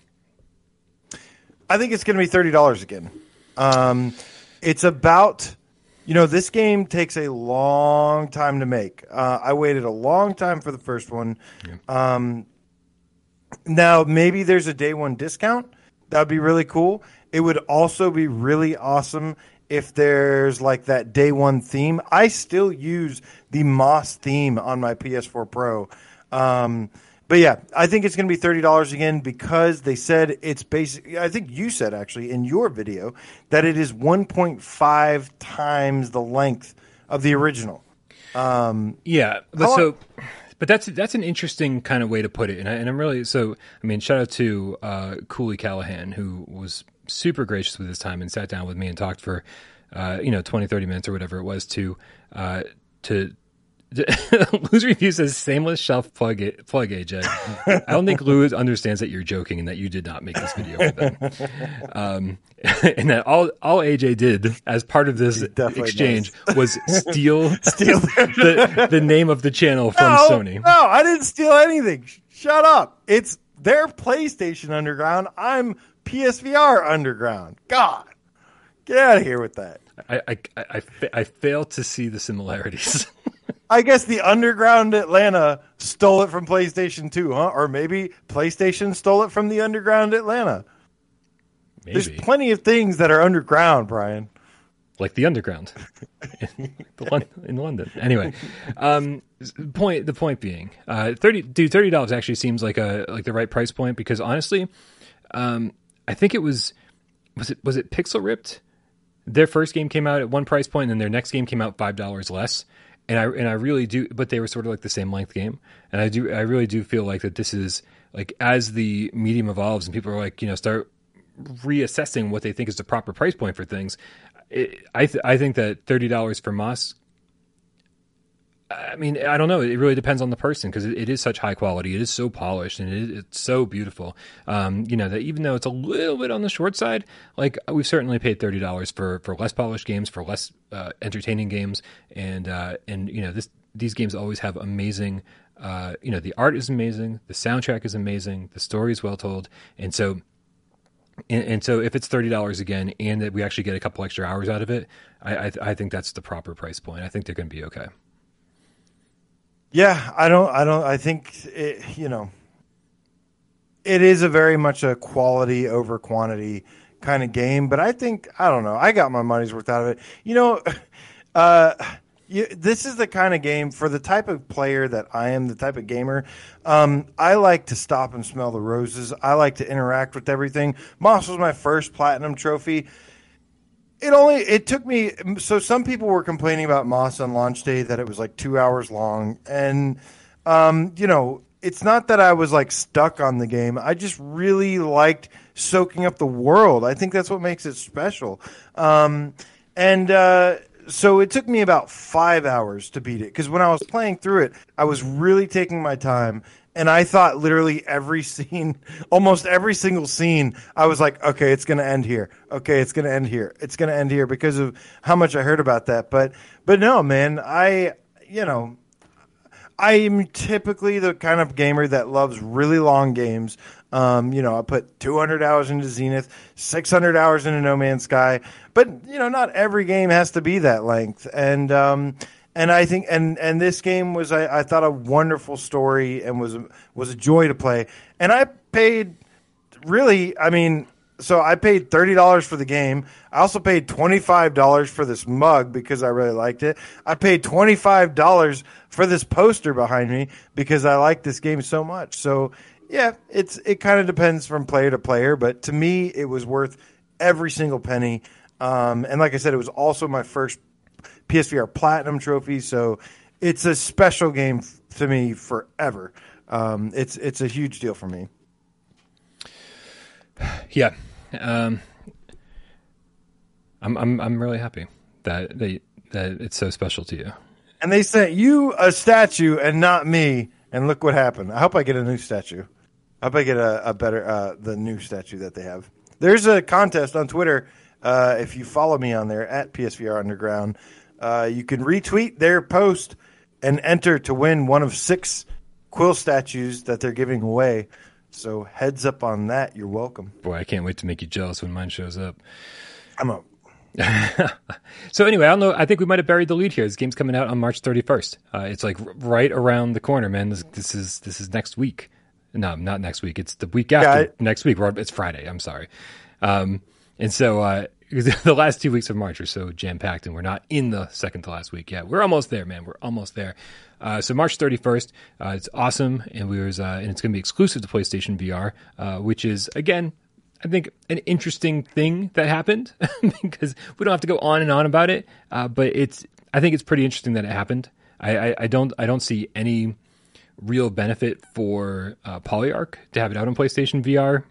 I think it's going to be thirty dollars again. Um, it's about, you know, this game takes a long time to make. Uh, I waited a long time for the first one. Um, now maybe there's a day one discount. That would be really cool. It would also be really awesome if there's like that day one theme. I still use the Moss theme on my PS4 Pro. Um, but yeah, I think it's going to be thirty dollars again because they said it's basic. I think you said actually in your video that it is one point five times the length of the original. Yeah, but so, but that's that's an interesting kind of way to put it, and, I, and I'm really so. I mean, shout out to uh, Cooley Callahan who was super gracious with his time and sat down with me and talked for, uh, you know, 20, 30 minutes or whatever it was to, uh, to. *laughs* Lose review says shameless shelf plug it, plug AJ. I don't think Lou understands that you're joking and that you did not make this video them. Um, *laughs* and that all all AJ did as part of this exchange *laughs* was steal Steal the, the name of the channel from no, Sony. No, I didn't steal anything. Shut up. It's their PlayStation Underground. I'm PSVR Underground. God, get out of here with that. I, I, I, I, fail to see the similarities. *laughs* I guess the Underground Atlanta stole it from PlayStation 2, huh? Or maybe PlayStation stole it from the Underground Atlanta. There's plenty of things that are underground, Brian. like the underground *laughs* the Lon- in London. Anyway, um, point the point being, uh, thirty dude, thirty dollars actually seems like a like the right price point because honestly, um, I think it was was it was it Pixel Ripped their first game came out at one price point, and then their next game came out five dollars less. And I and I really do, but they were sort of like the same length game, and I do I really do feel like that this is like as the medium evolves and people are like you know start reassessing what they think is the proper price point for things. It, I th- I think that thirty dollars for Moss I mean, I don't know. It really depends on the person because it, it is such high quality. It is so polished and it, it's so beautiful. Um, you know that even though it's a little bit on the short side, like we've certainly paid thirty dollars for for less polished games, for less uh, entertaining games, and uh, and you know this these games always have amazing. Uh, you know the art is amazing, the soundtrack is amazing, the story is well told, and so and, and, so if it's thirty dollars again, and that we actually get a couple extra hours out of it, I, I, I think that's the proper price point. I think they're going to be okay. Yeah, I don't. I don't. I think it, you know, it is a very much a quality over quantity kind of game. But I think I don't know. I got my money's worth out of it. You know, *laughs* uh, you, this is the kind of game for the type of player that I am, the type of gamer. Um, I like to stop and smell the roses. I like to interact with everything. Moss was my first platinum trophy. It only it took me so some people were complaining about Moss on launch day that it was like two hours long, and um, you know it's not that I was like stuck on the game. I just really liked soaking up the world. I think that's what makes it special. Um, and uh, so it took me about five hours to beat it because when I was playing through it, I was really taking my time and I thought literally every *laughs* scene, almost every single scene, I was like, okay, it's going to end here. Okay, it's going to end here. It's going to end here because of how much I heard about that. But, but no, man, I, you know, I am typically the kind of gamer that loves really long games. Um, you know, I put 200 hours into Zenith, 600 hours into No Man's Sky, but you know, not every game has to be that length. And um, and I think and and this game was I, I thought a wonderful story and was was a joy to play. And I paid really, I mean, so I paid thirty dollars for the game. I also paid twenty five dollars for this mug because I really liked it. I paid twenty five dollars for this poster behind me because I like this game so much. So yeah, it's it kind of depends from player to player, but to me, it was worth every single penny. Um, and like I said, it was also my first PSVR Platinum trophy. So it's a special game to me forever. Um, it's it's a huge deal for me. *sighs* Yeah, um, I'm I'm I'm really happy that they that it's so special to you. And they sent you a statue and not me. And look what happened. I hope I get a new statue. I hope I get a, a better uh, the new statue that they have. There's a contest on Twitter. Uh, if you follow me on there at PSVR Underground, uh, you can retweet their post and enter to win one of six quill statues that they're giving away. So heads up on that. You're welcome. Boy, I can't wait to make you jealous when mine shows up. I'm up. *laughs* so anyway, I don't know. I think we might have buried the lead here. This game's coming out on March 31st. Uh, it's like right around the corner, man. This, this, is this is next week. No, not next week. It's the week after yeah, I, next week. It's Friday. I'm sorry. Um, and so uh, *laughs* the last two weeks of March are so jam packed, and we're not in the second to last week yet. We're almost there, man. We're almost there. Uh, so March 31st, uh, it's awesome, and we was uh, and it's going to be exclusive to PlayStation VR, uh, which is again, I think an interesting thing that happened *laughs* because we don't have to go on and on about it, uh, but it's I think it's pretty interesting that it happened. I, I, I don't I don't see any real benefit for uh, Polyarc to have it out on PlayStation VR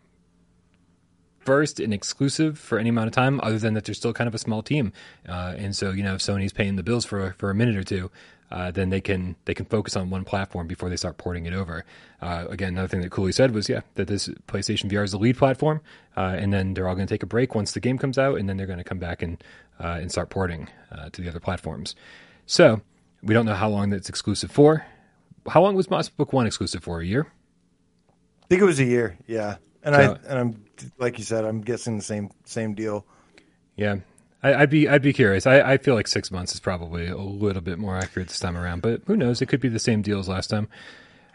first and exclusive for any amount of time, other than that they're still kind of a small team. Uh, and so, you know, if Sony's paying the bills for for a minute or two, uh, then they can they can focus on one platform before they start porting it over. Uh, again, another thing that Cooley said was, yeah, that this PlayStation VR is the lead platform, uh, and then they're all going to take a break once the game comes out, and then they're going to come back and uh, and start porting uh, to the other platforms. So we don't know how long that's exclusive for. How long was Moss Book One exclusive for? A year? I think it was a year. Yeah, and so, I and I'm like you said, I'm guessing the same same deal. Yeah, I, would be I'd be curious. I, I feel like six months is probably a little bit more accurate this time around, but who knows? It could be the same deal as last time.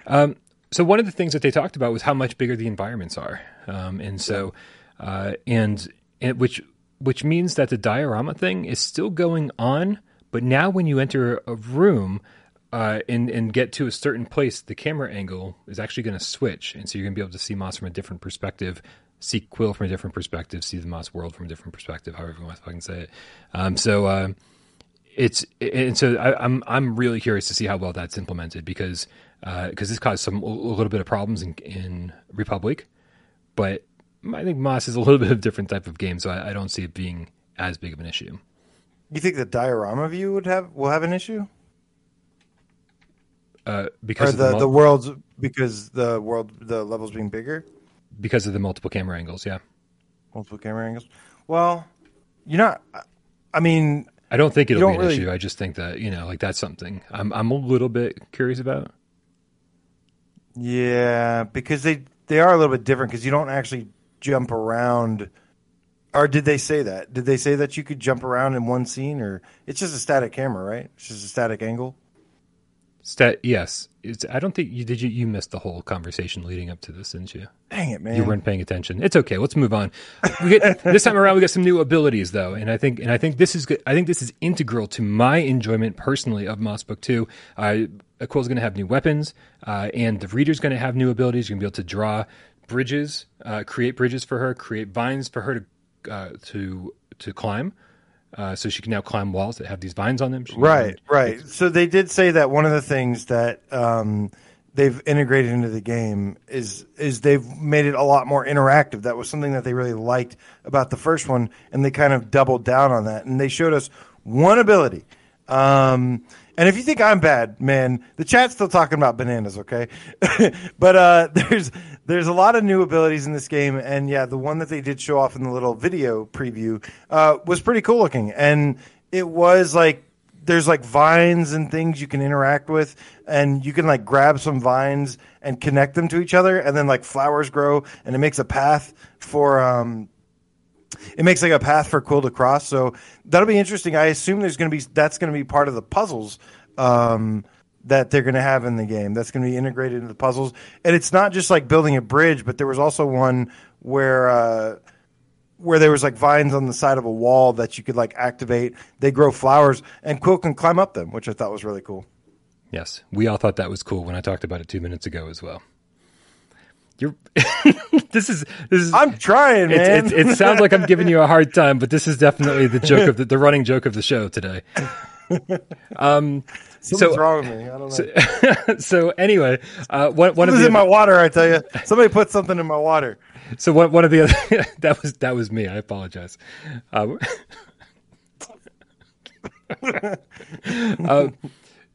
Um, so one of the things that they talked about was how much bigger the environments are, um, and so uh, and, and which which means that the diorama thing is still going on, but now when you enter a room, uh, and and get to a certain place, the camera angle is actually going to switch, and so you're going to be able to see Moss from a different perspective see Quill from a different perspective, see the Moss world from a different perspective, however you want to fucking say it. Um, so uh, it's and so I, I'm I'm really curious to see how well that's implemented because because this caused some a little bit of problems in, in République, but I think Moss is a little *laughs* bit of a different type of game, so I, I don't see it being as big of an issue. You think the diorama view would have will have an issue? Uh, because or the, of the, the world's because the world the levels being bigger, because of the multiple camera angles, yeah. multiple camera angles. Well, you're not. I mean, I don't think it'll be an really- issue. I just think that you know, like that's something I'm I'm a little bit curious about. yeah, because they they are a little bit different because you don't actually jump around. Or did they say that? Did they say that you could jump around in one scene, or it's just a static camera, right? It's just a static angle. Stat, yes, it's, I don't think you did. You you missed the whole conversation leading up to this, didn't you? Dang it, man! You weren't paying attention. It's okay. Let's move on. We get, *laughs* this time around, we got some new abilities though, and I think and I think this is good. I think this is integral to my enjoyment personally of Moss Book Two. Uh, Quill's going to have new weapons, uh, and the reader's going to have new abilities. You're going to be able to draw bridges, uh, create bridges for her, create vines for her to uh, to to climb. Uh, so she can now climb walls that have these vines on them. Right, right. So they did say that one of the things that um, they've integrated into the game is is they've made it a lot more interactive. That was something that they really liked about the first one, and they kind of doubled down on that. And they showed us one ability. Um, and if you think I'm bad, man, the chat's still talking about bananas, okay? *laughs* but uh, *laughs* there's there's a lot of new abilities in this game, and yeah, the one that they did show off in the little video preview uh, was pretty cool looking, and it was like there's like vines and things you can interact with, and you can like grab some vines and connect them to each other, and then like flowers grow, and it makes a path for um, it makes like a path for Quill to cross. So that'll be interesting. I assume there's going to be that's going to be part of the puzzles um, that they're going to have in the game. That's going to be integrated into the puzzles, and it's not just like building a bridge, but there was also one where. Uh, where there was like vines on the side of a wall that you could like activate. They grow flowers, and Quill can climb up them, which I thought was really cool. Yes, we all thought that was cool when I talked about it two minutes ago as well. You're *laughs* this is this is I'm trying, man. it's, it sounds like I'm giving you a hard time, but this is definitely the joke of the, the running joke of the show today. *laughs* Um, Something's so- wrong with me. I don't know. *laughs* so anyway, uh, one, one of the in my water. I tell you, somebody put something in my water. so one, one of the other that was that was me. I apologize. Um, um,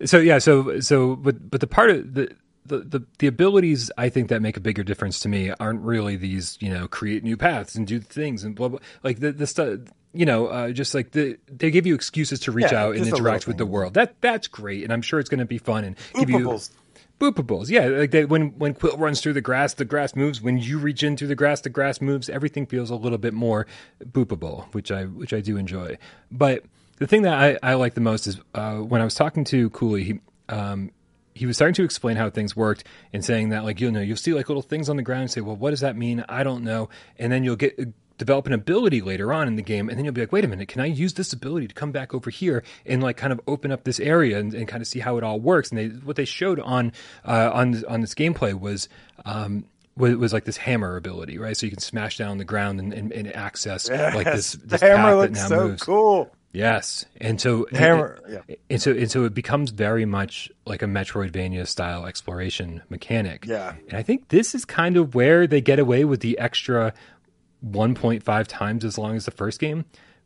so yeah, so so but but the part of the, the the the abilities I think that make a bigger difference to me aren't really these you know create new paths and do things and blah blah like the the stuff you know uh, just like the they give you excuses to reach Yeah, out and interact with the world that that's great and I'm sure it's going to be fun and give you Oopables. Boopables, yeah, like they, when when Quill runs through the grass, the grass moves. When you reach in through the grass, the grass moves. Everything feels a little bit more boopable, which I which I do enjoy. But the thing that I, I like the most is uh, when I was talking to Cooley, he um, he was starting to explain how things worked and saying that like you'll know you'll see like little things on the ground and say, well, what does that mean? I don't know, and then you'll get develop an ability later on in the game, and then you'll be like, wait a minute, can I use this ability to come back over here and like kind of open up this area and, and kind of see how it all works? And they what they showed on uh, on on this gameplay was. Um, was, was like this hammer ability, right? So you can smash down on the ground and, and, and access like this, *laughs* this the hammer looks so moves. cool. Yes, and so hammer, and, yeah. and so and so it becomes very much like a Metroidvania style exploration mechanic. Yeah. and I think this is kind of where they get away with the extra 1.5 times as long as the first game,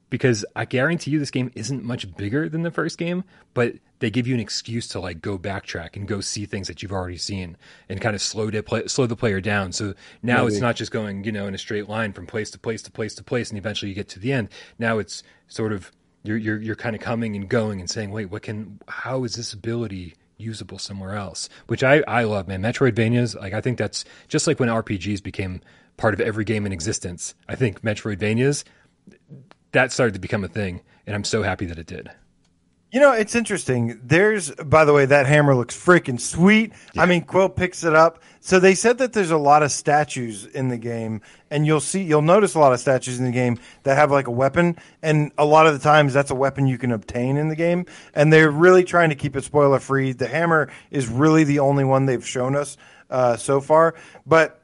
because I guarantee you this game isn't much bigger than the first game, but they give you an excuse to like go backtrack and go see things that you've already seen and kind of slow to play, slow the player down. So now it's not just going you know in a straight line from place to place to place to place, and eventually you get to the end. Now it's sort of you're you're you're kind of coming and going and saying, wait, what can how is this ability usable somewhere else? Which I I love, man. Metroidvanias, like I think that's just like when RPGs became part of every game in existence. I think Metroidvanias that started to become a thing, and I'm so happy that it did. You know, it's interesting. There's, by the way, that hammer looks freaking sweet. I mean, Quill picks it up. So they said that there's a lot of statues in the game, and you'll see, you'll notice a lot of statues in the game that have like a weapon, and a lot of the times that's a weapon you can obtain in the game. And they're really trying to keep it spoiler free. The hammer is really the only one they've shown us uh, so far, but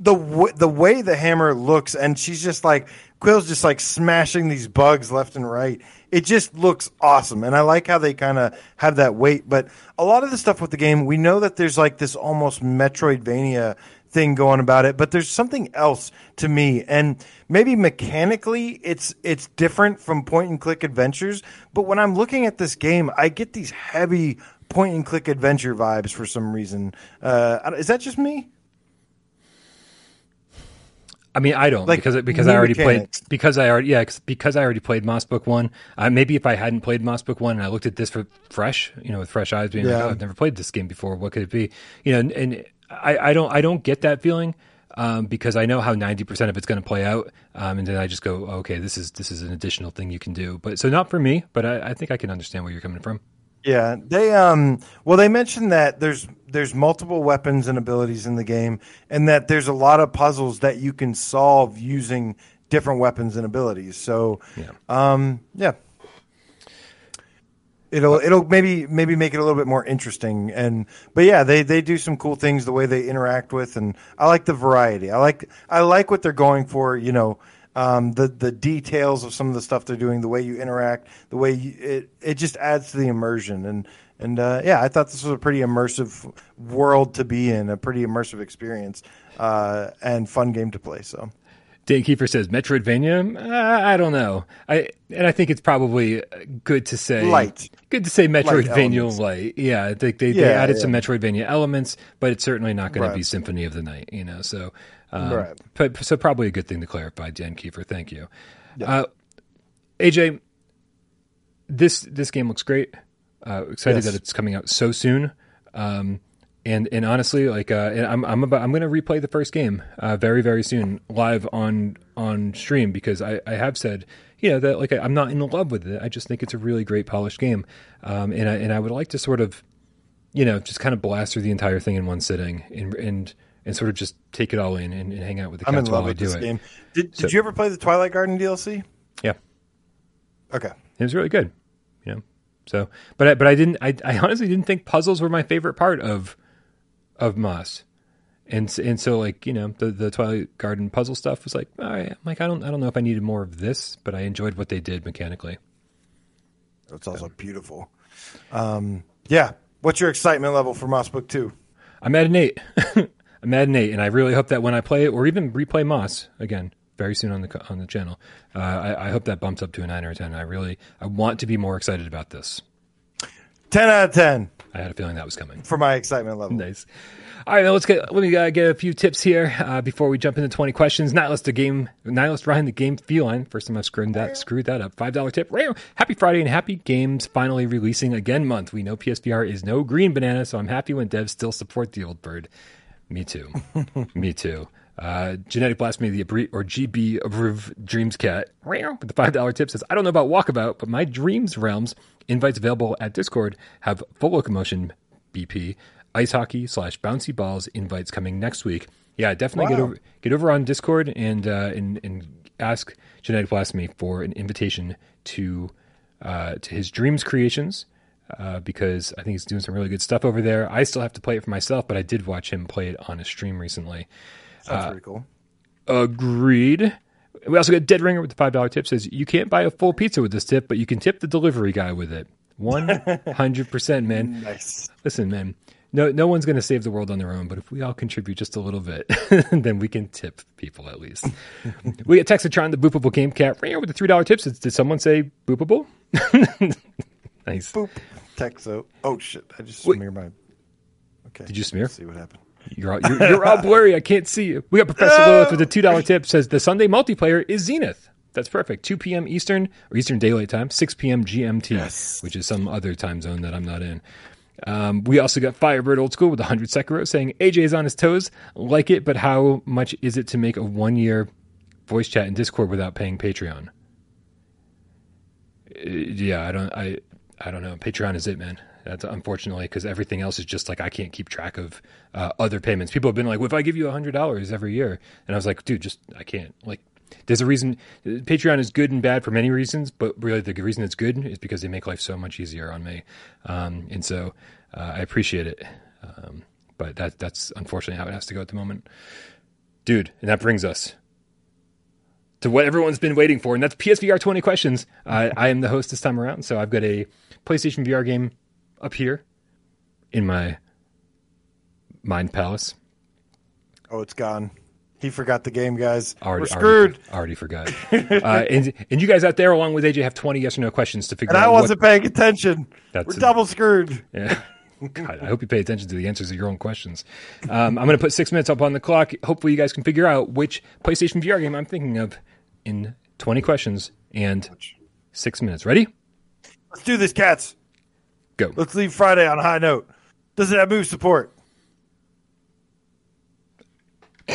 the w- the way the hammer looks, and she's just like Quill's just like smashing these bugs left and right. It just looks awesome, and I like how they kind of have that weight. But a lot of the stuff with the game, we know that there's like this almost Metroidvania thing going about it, but there's something else to me, and maybe mechanically it's it's different from point and click adventures. But when I'm looking at this game, I get these heavy point and click adventure vibes for some reason. Uh, is that just me? I mean, I don't Like, because because I already mechanics. played because I already yeah because I already played Moss Book one. Uh, maybe if I hadn't played Moss Book one and I looked at this for fresh, you know, with fresh eyes, being like, oh, I've never played this game before. What could it be? You know, and, and I, I don't I don't get that feeling um, because I know how ninety percent of it's going to play out, um, and then I just go, okay, this is this is an additional thing you can do. But so not for me, but I, I think I can understand where you're coming from. Yeah, they um well they mentioned that there's there's multiple weapons and abilities in the game and that there's a lot of puzzles that you can solve using different weapons and abilities. So Yeah. um yeah. It'll it'll maybe maybe make it a little bit more interesting and but yeah they they do some cool things the way they interact with and I like the variety I like I like what they're going for you know um, the the details of some of the stuff they're doing the way you interact the way you, it it just adds to the immersion and and uh, yeah I thought this was a pretty immersive world to be in a pretty immersive experience uh, and fun game to play so Dan Kiefer says Metroidvania. Uh, I don't know. I and I think it's probably good to say Light. Good to say Metroidvania elements. light. Yeah, I think they, they Yeah, added yeah. some Metroidvania elements, but it's certainly not going Right. to be Symphony of the Night. You know, so um, Right. but, so probably a good thing to clarify, Dan Kiefer. Thank you, uh, AJ. This this game looks great. Uh, excited Yes. that it's coming out so soon. Um, and and honestly, like uh, and I'm I'm about I'm going to replay the first game uh, very very soon live on on stream because I, I have said you know that like I, I'm not in love with it. I just think it's a really great polished game, um, and I and I would like to sort of you know just kind of blast through the entire thing in one sitting and and and sort of just take it all in and, and hang out with the I'm in cats love while I with do this it. game did, did So- you ever play the Twilight Garden DLC Yeah, okay it was really good. You know, so but I, but I didn't I, I honestly didn't think puzzles were my favorite part of of Moss. And s- and so like you know the the Twilight Garden puzzle stuff was like all right I'm like I don't I don't know if I needed more of this but I enjoyed what they did mechanically. it's also beautiful um, yeah what's your excitement level for Moss Book 2 I'm at an eight. *laughs* I'm at eight, and I really hope that when I play it or even replay Moss again very soon on the on the channel, uh, I, I hope that bumps up to a nine or a ten. I really I want to be more excited about this. 10 out of 10 I had a feeling that was coming. for my excitement level Nice. All right, now let's get let me uh, get a few tips here uh, before we jump into twenty questions. Nihilist the game, Nihilist Ryan the game feline. First time I've screwed that screwed that up. Five dollar tip. Rare. Happy Friday and happy games finally releasing again month. We know PSVR is no green banana, so I'm happy when devs still support the old bird. Me too. *laughs* Me too. Uh, Genetic Blasphemy, the Abri- or GB Abriv Dreams Cat, with the $5 tip says, I don't know about Walkabout, but my Dreams Realms invites available at Discord have full locomotion BP, ice hockey slash bouncy balls invites coming next week. Yeah, definitely get over get over on Discord and uh, and and ask Genetic Blasphemy for an invitation to uh, to his Dreams creations uh, because I think he's doing some really good stuff over there. I still have to play it for myself, but I did watch him play it on a stream recently. Sounds pretty cool. Agreed. We also got Dead Ringer with the five dollar tip says you can't buy a full pizza with this tip, but you can tip the delivery guy with it. One hundred percent, man. *laughs* Nice. Listen, man. No, no one's going to save the world on their own, but if we all contribute just a little bit, *laughs* then we can tip people at least. *laughs* we get Texatron, the boopable game cat, with the three dollar tips. Did someone say boopable? Nice. Boop. Texo. Oh shit! I just smeared my. Okay. Did you smear? Let's see what happened. You're all, you're, you're all blurry. I can't see you. We got Professor Lilith with a two dollar tip. Says the Sunday multiplayer is Zenith. That's perfect. Two p.m. Eastern or Eastern Daylight Time, six p.m. GMT, Yes. which is some other time zone that I'm not in. Um, we also got Firebird Old School with 100 Sekiro saying AJ is on his toes. Like it, but how much is it to make a one year voice chat in Discord without paying Patreon? Uh, Yeah, I don't. I I don't know. Patreon is it, man. That's unfortunately because everything else is just like I can't keep track of uh, other payments. People have been like, "Well, if I give you hundred dollars every year," and I was like, "Dude, just I can't." Like, there's a reason. Patreon is good and bad for many reasons, but really the reason it's good is because they make life so much easier on me, um, and so uh, I appreciate it. Um, but that that's unfortunately how it has to go at the moment. dude, and that brings us to what everyone's been waiting for, and that's PSVR 20 questions. Uh, I am the host this time around, so I've got a PlayStation VR game up here in my mind palace. Oh, it's gone. He forgot the game, guys. Already, We're screwed. Already, already forgot. uh, and and you guys out there, along with AJ, have 20 yes or no questions to figure and out. I wasn't what, paying attention. That's We're a- double screwed. Yeah. God, I hope you pay attention to the answers of your own questions. Um, I'm going to put six minutes up on the clock. Hopefully, you guys can figure out which PlayStation VR game I'm thinking of in 20 questions and six minutes. Ready? Let's do this, cats. Go. Let's leave Friday on a high note. Does it have move support? *laughs*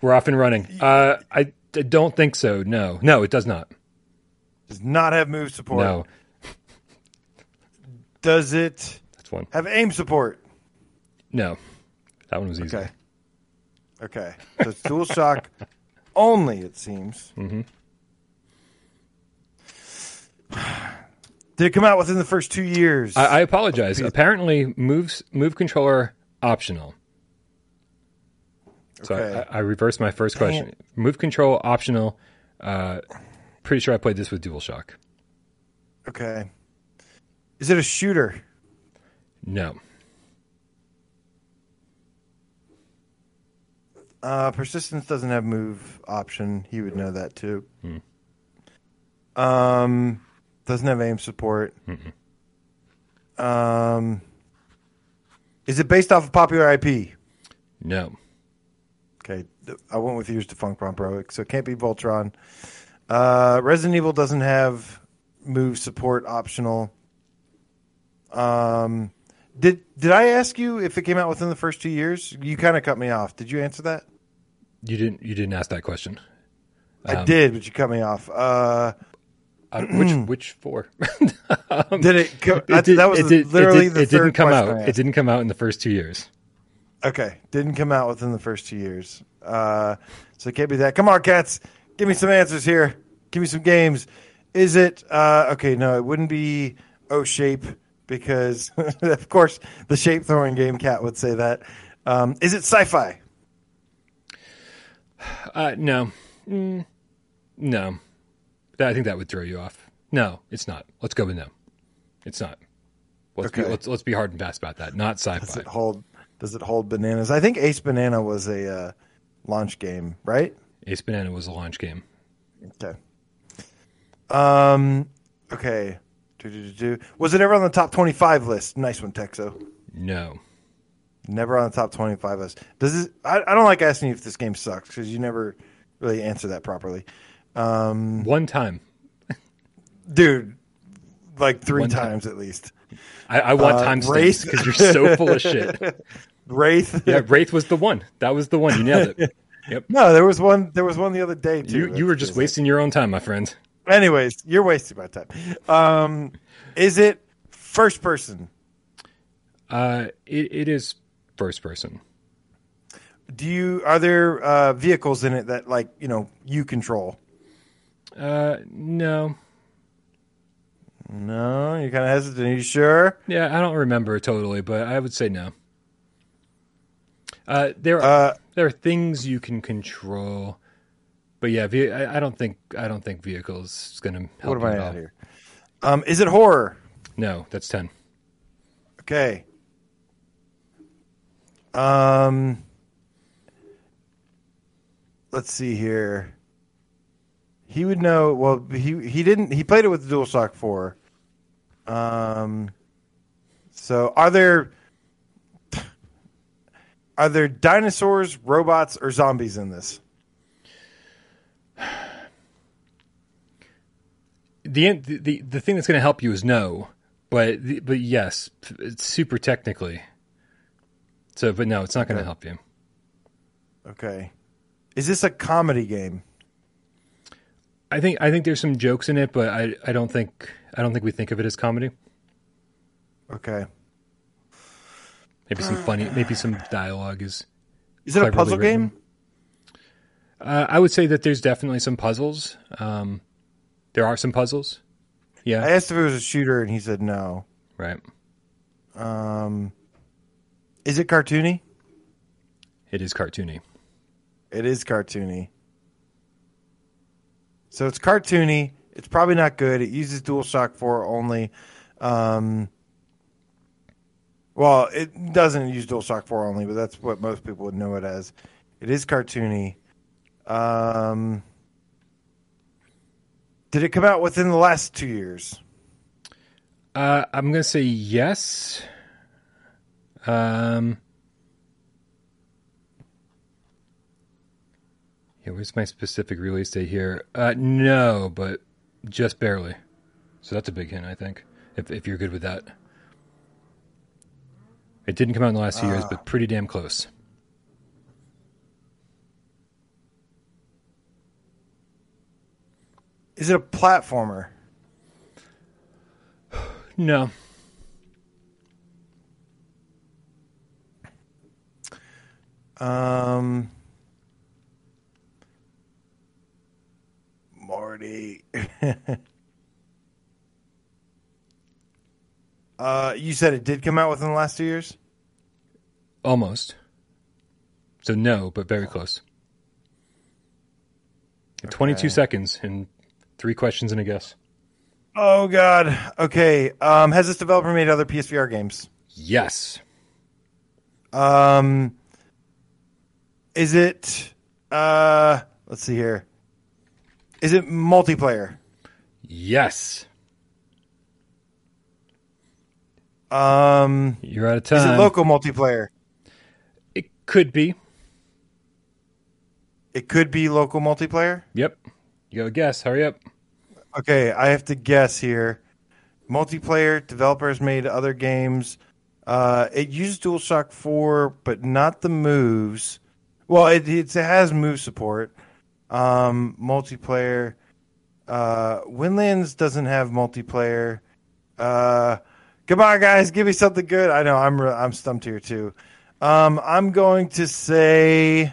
We're off and running. Uh, I, don't think so. No. No, it does not. Does not have move support. No. Does it That's one. have aim support? No. That one was easy. Okay. Okay. So it's *laughs* dual shock only, it seems. Mm-hmm. Did it come out within the first two years? I, I apologize. Apparently, moves move controller optional. So Okay. I, I reversed my first question. Move control optional. Uh, pretty sure I played this with DualShock. okay. Is it a shooter? No. Uh, persistence doesn't have move option. He would know that too. Um, doesn't have aim support. Um, is it based off of popular IP? No. Okay, I went with yours Defunct Ron Pro, so it can't be Voltron. Uh, Resident Evil doesn't have move support optional. Um, did did I ask you if it came out within the first two years? You kind of cut me off. Did you answer that? You didn't. You didn't ask that question. I did, but you cut me off. Uh, Uh, which which four? *laughs* did it? It did- that was it did- literally it, did, it didn't come out. It didn't come out in the first two years. Okay, didn't come out within the first two years. Uh, so it can't be that. Come on, cats, give me some answers here. Give me some games. Is it uh, okay? No, it wouldn't be O Shape because, *laughs* of course, the shape throwing game cat would say that. Um, is it sci-fi? Uh, no, Mm, no. I think that would throw you off. No, it's not. Let's go with no. It's not. Let's be Okay. let's let's be hard and fast about that. Not sci-fi. it hold? Does it hold bananas? I think Ace Banana was a uh, launch game, right? Ace Banana was a launch game. Okay. Um. Okay. Was it ever on the top twenty-five list? Nice one, Texo. No. Never on the top 25 list. Does it? I, I don't like asking you if this game sucks because you never really answer that properly, um, One time. dude. Like three One time. times at least. I, I want Uh, timestamps Wraith? because you're so full of shit. *laughs* Wraith. Yeah, Wraith was the one. That was the one. You nailed it. *laughs* Yep. No, there was one. There was one the other day too. You you were just wasting your own time, my friend. Anyways, you're wasting my time. Um, is it first person? Uh, it, it is first person. Do you are there uh, vehicles in it that like you know you control? Uh, no. No, you're kind of hesitant. Are you sure? Yeah, I don't remember totally, but I would say no. Uh, there are Uh, there are things you can control, but yeah, ve- I, I don't think I don't think vehicles is going to help what am you I at all. at here? Um, is it horror? No, that's ten. Okay. Um, let's see here. He would know. Well, he he didn't. He played it with the DualShock Four. Um, so are there are there dinosaurs, robots, or zombies in this? The the, the thing that's going to help you is no, but but yes, it's super technically. So, but no, it's not going to Okay. help you. Okay. Is this a comedy game? I think I think there's some jokes in it, but I I don't think I don't think we think of it as comedy. Okay. Maybe some funny, maybe some dialogue is. Is it a puzzle written. game? Uh, I would say that there's definitely some puzzles. Um, there are some puzzles. Yeah. I asked if it was a shooter, and he said no. right. Um, is it cartoony? It is cartoony. It is cartoony. So it's cartoony. It's probably not good. It uses DualShock 4 only. Um, well, it doesn't use DualShock 4 only, but that's what most people would know it as. It is cartoony. Um, did it come out within the last two years? Uh, I'm gonna say yes. Um, yeah, where's my specific release date here? Uh, no, but just barely. So that's a big hint, I think. If if you're good with that, it didn't come out in the last few years, but pretty damn close. Is it a platformer? *sighs* No, Um, Marty. *laughs* uh, you said it did come out within the last two years. almost. So no, but very close. 22 seconds and three questions and a guess. Oh God. Okay. Um, has this developer made other PSVR games? Yes. Um, is it? Uh, let's see here. Is it multiplayer? Yes. Um, You're out of time. is it local multiplayer? It could be. It could be local multiplayer. Yep. You go guess. Hurry up. Okay, I have to guess here. Multiplayer developers made other games. Uh, it used DualShock 4, but not the moves. Well, it, it has move support. Um, multiplayer. Uh, Windlands doesn't have multiplayer. Uh, come on, guys, give me something good. I know I'm re- I'm stumped here too. Um, I'm going to say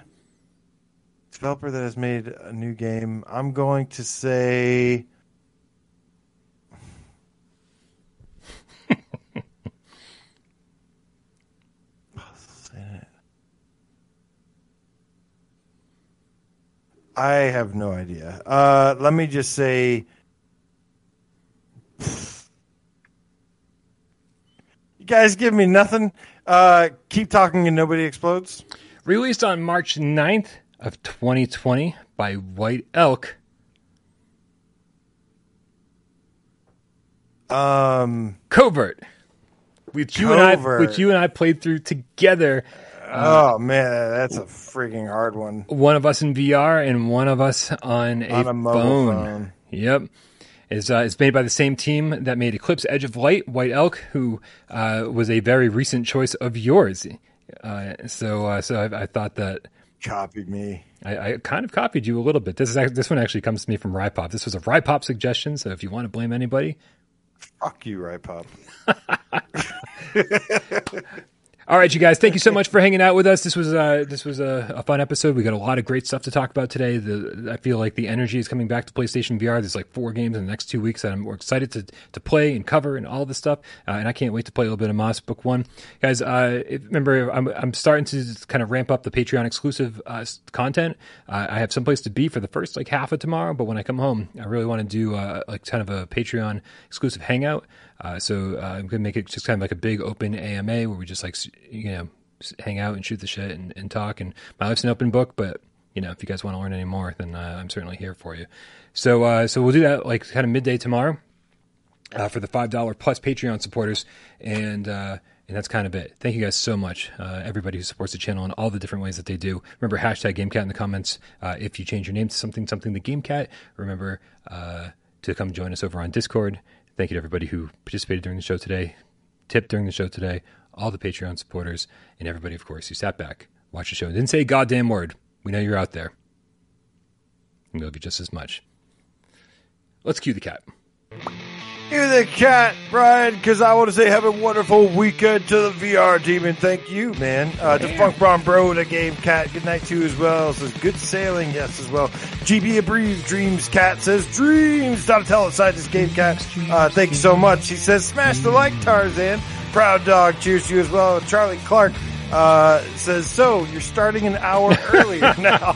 developer that has made a new game. I'm going to say. I have no idea. Uh, let me just say. You guys give me nothing. Uh, keep talking and nobody explodes. Released on March 9th of 2020 by White Elk. Um, Covert. Which you and I Covert. which you and I played through together. Oh man, that's a freaking hard one. One of us in VR and one of us on a, On a mobile phone. phone. Yep. It's, uh, it's made by the same team that made Eclipse Edge of Light, White Elk, who uh, was a very recent choice of yours. Uh, so uh, so I, I thought that Copied me. I, I kind of copied you a little bit. This is this one actually comes to me from Rypop. This was a Rypop suggestion, so if you want to blame anybody, Fuck you, right, Pop? *laughs* All right, you guys, thank you so much for hanging out with us. This was uh, this was a, a fun episode. We got a lot of great stuff to talk about today. The I feel like the energy is coming back to PlayStation VR. There's like four games in the next two weeks that I'm more excited to to play and cover and all this stuff. Uh, and I can't wait to play a little bit of Moss Book One, guys. Uh, remember, I'm I'm starting to kind of ramp up the Patreon exclusive uh, content. Uh, I have someplace to be for the first like half of tomorrow, but when I come home, I really want to do uh, like kind of a Patreon exclusive hangout. Uh, so uh, I'm gonna make it just kind of like a big open AMA where we just like you know hang out and shoot the shit and, and talk. And my life's an open book, but you know if you guys want to learn any more, then uh, I'm certainly here for you. So uh, so we'll do that like kind of midday tomorrow uh, for the five dollar plus Patreon supporters, and uh, and that's kind of it. Thank you guys so much, uh, everybody who supports the channel in all the different ways that they do. Remember hashtag GameCat in the comments uh, if you change your name to something something the GameCat. Remember uh, to come join us over on Discord. Thank you to everybody who participated during the show today, tipped during the show today, all the Patreon supporters, and everybody, of course, who sat back, watched the show, and didn't say a goddamn word. We know you're out there. We love you just as much. Let's cue the cat. You're the cat, Brian, because I want to say have a wonderful weekend to the VR team, and thank you, man. Uh, Funk Brown Bro, the game cat, good night to you as well. Says good sailing, yes, as well. GB Abbreviated Dreams Cat says dreams. A tell inside this game cat. Uh, thank you so much. He says smash the like, Tarzan. Proud dog, cheers to you as well. Charlie Clark uh, says, "So you're starting an hour *laughs* earlier now."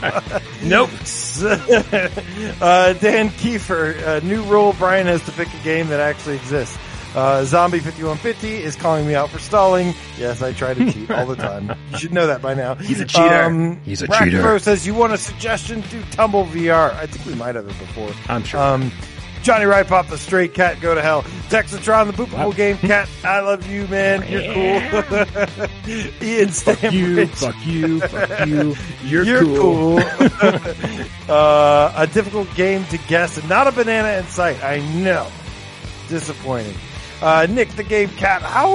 Nope. *laughs* uh, Dan Kiefer, new rule: Brian has to pick a game that actually exists. Uh, Zombie 5150 is calling me out for stalling. Yes, I try to cheat all the time. *laughs* You should know that by now. He's a cheater. Um, He's a cheater. Says you want a suggestion to Tumble VR. I think we might have it before. I'm sure. Um, Johnny Wright Pop, the Straight Cat, go to hell. Texas Texatron, the Boopable Wow. Game Cat, *laughs* I love you, man. You're cool. *laughs* Ian Fuck you, fuck you, fuck *laughs* you. You're, You're cool. cool. uh, a difficult game to guess and not a banana in sight. I know. Disappointing. Uh, Nick the Game Cat. How?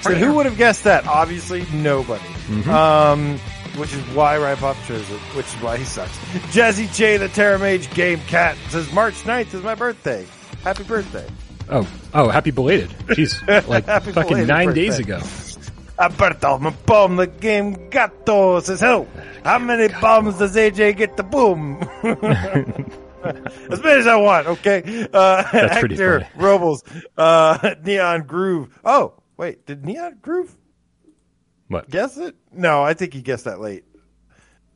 so who would have guessed that? Obviously nobody. Um, which is why Rypop chose it, which is why he sucks. Jazzy J the Terra Mage Game Cat says March 9th is my birthday. Happy birthday. Oh, oh, happy belated. Jeez, *laughs* like fucking nine birthday. days ago. Alberto, my bomb the game gato says, hello. How many bombs does AJ get to boom? *laughs* as many as I want, okay? Uh, That's pretty Hector funny. Robles, uh, *laughs* Neon Groove. Oh, wait, did Neon Groove What? guess it? No, I think he guessed that late.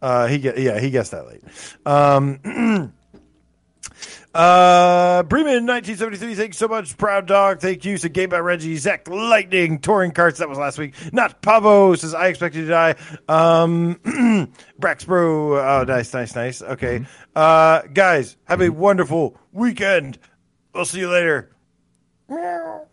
Uh, he get, yeah, he guessed that late. Um, *clears throat* uh, Bremen 1973, thank you so much. Proud Dog, thank you. So Game by Reggie, Zach Lightning, Touring Karts, that was last week. Not Pavo says, I expected to die. Um, *clears throat* Braxbro, oh, nice, nice, nice. Okay. Uh, guys, have a wonderful weekend. We'll see you later. Wow.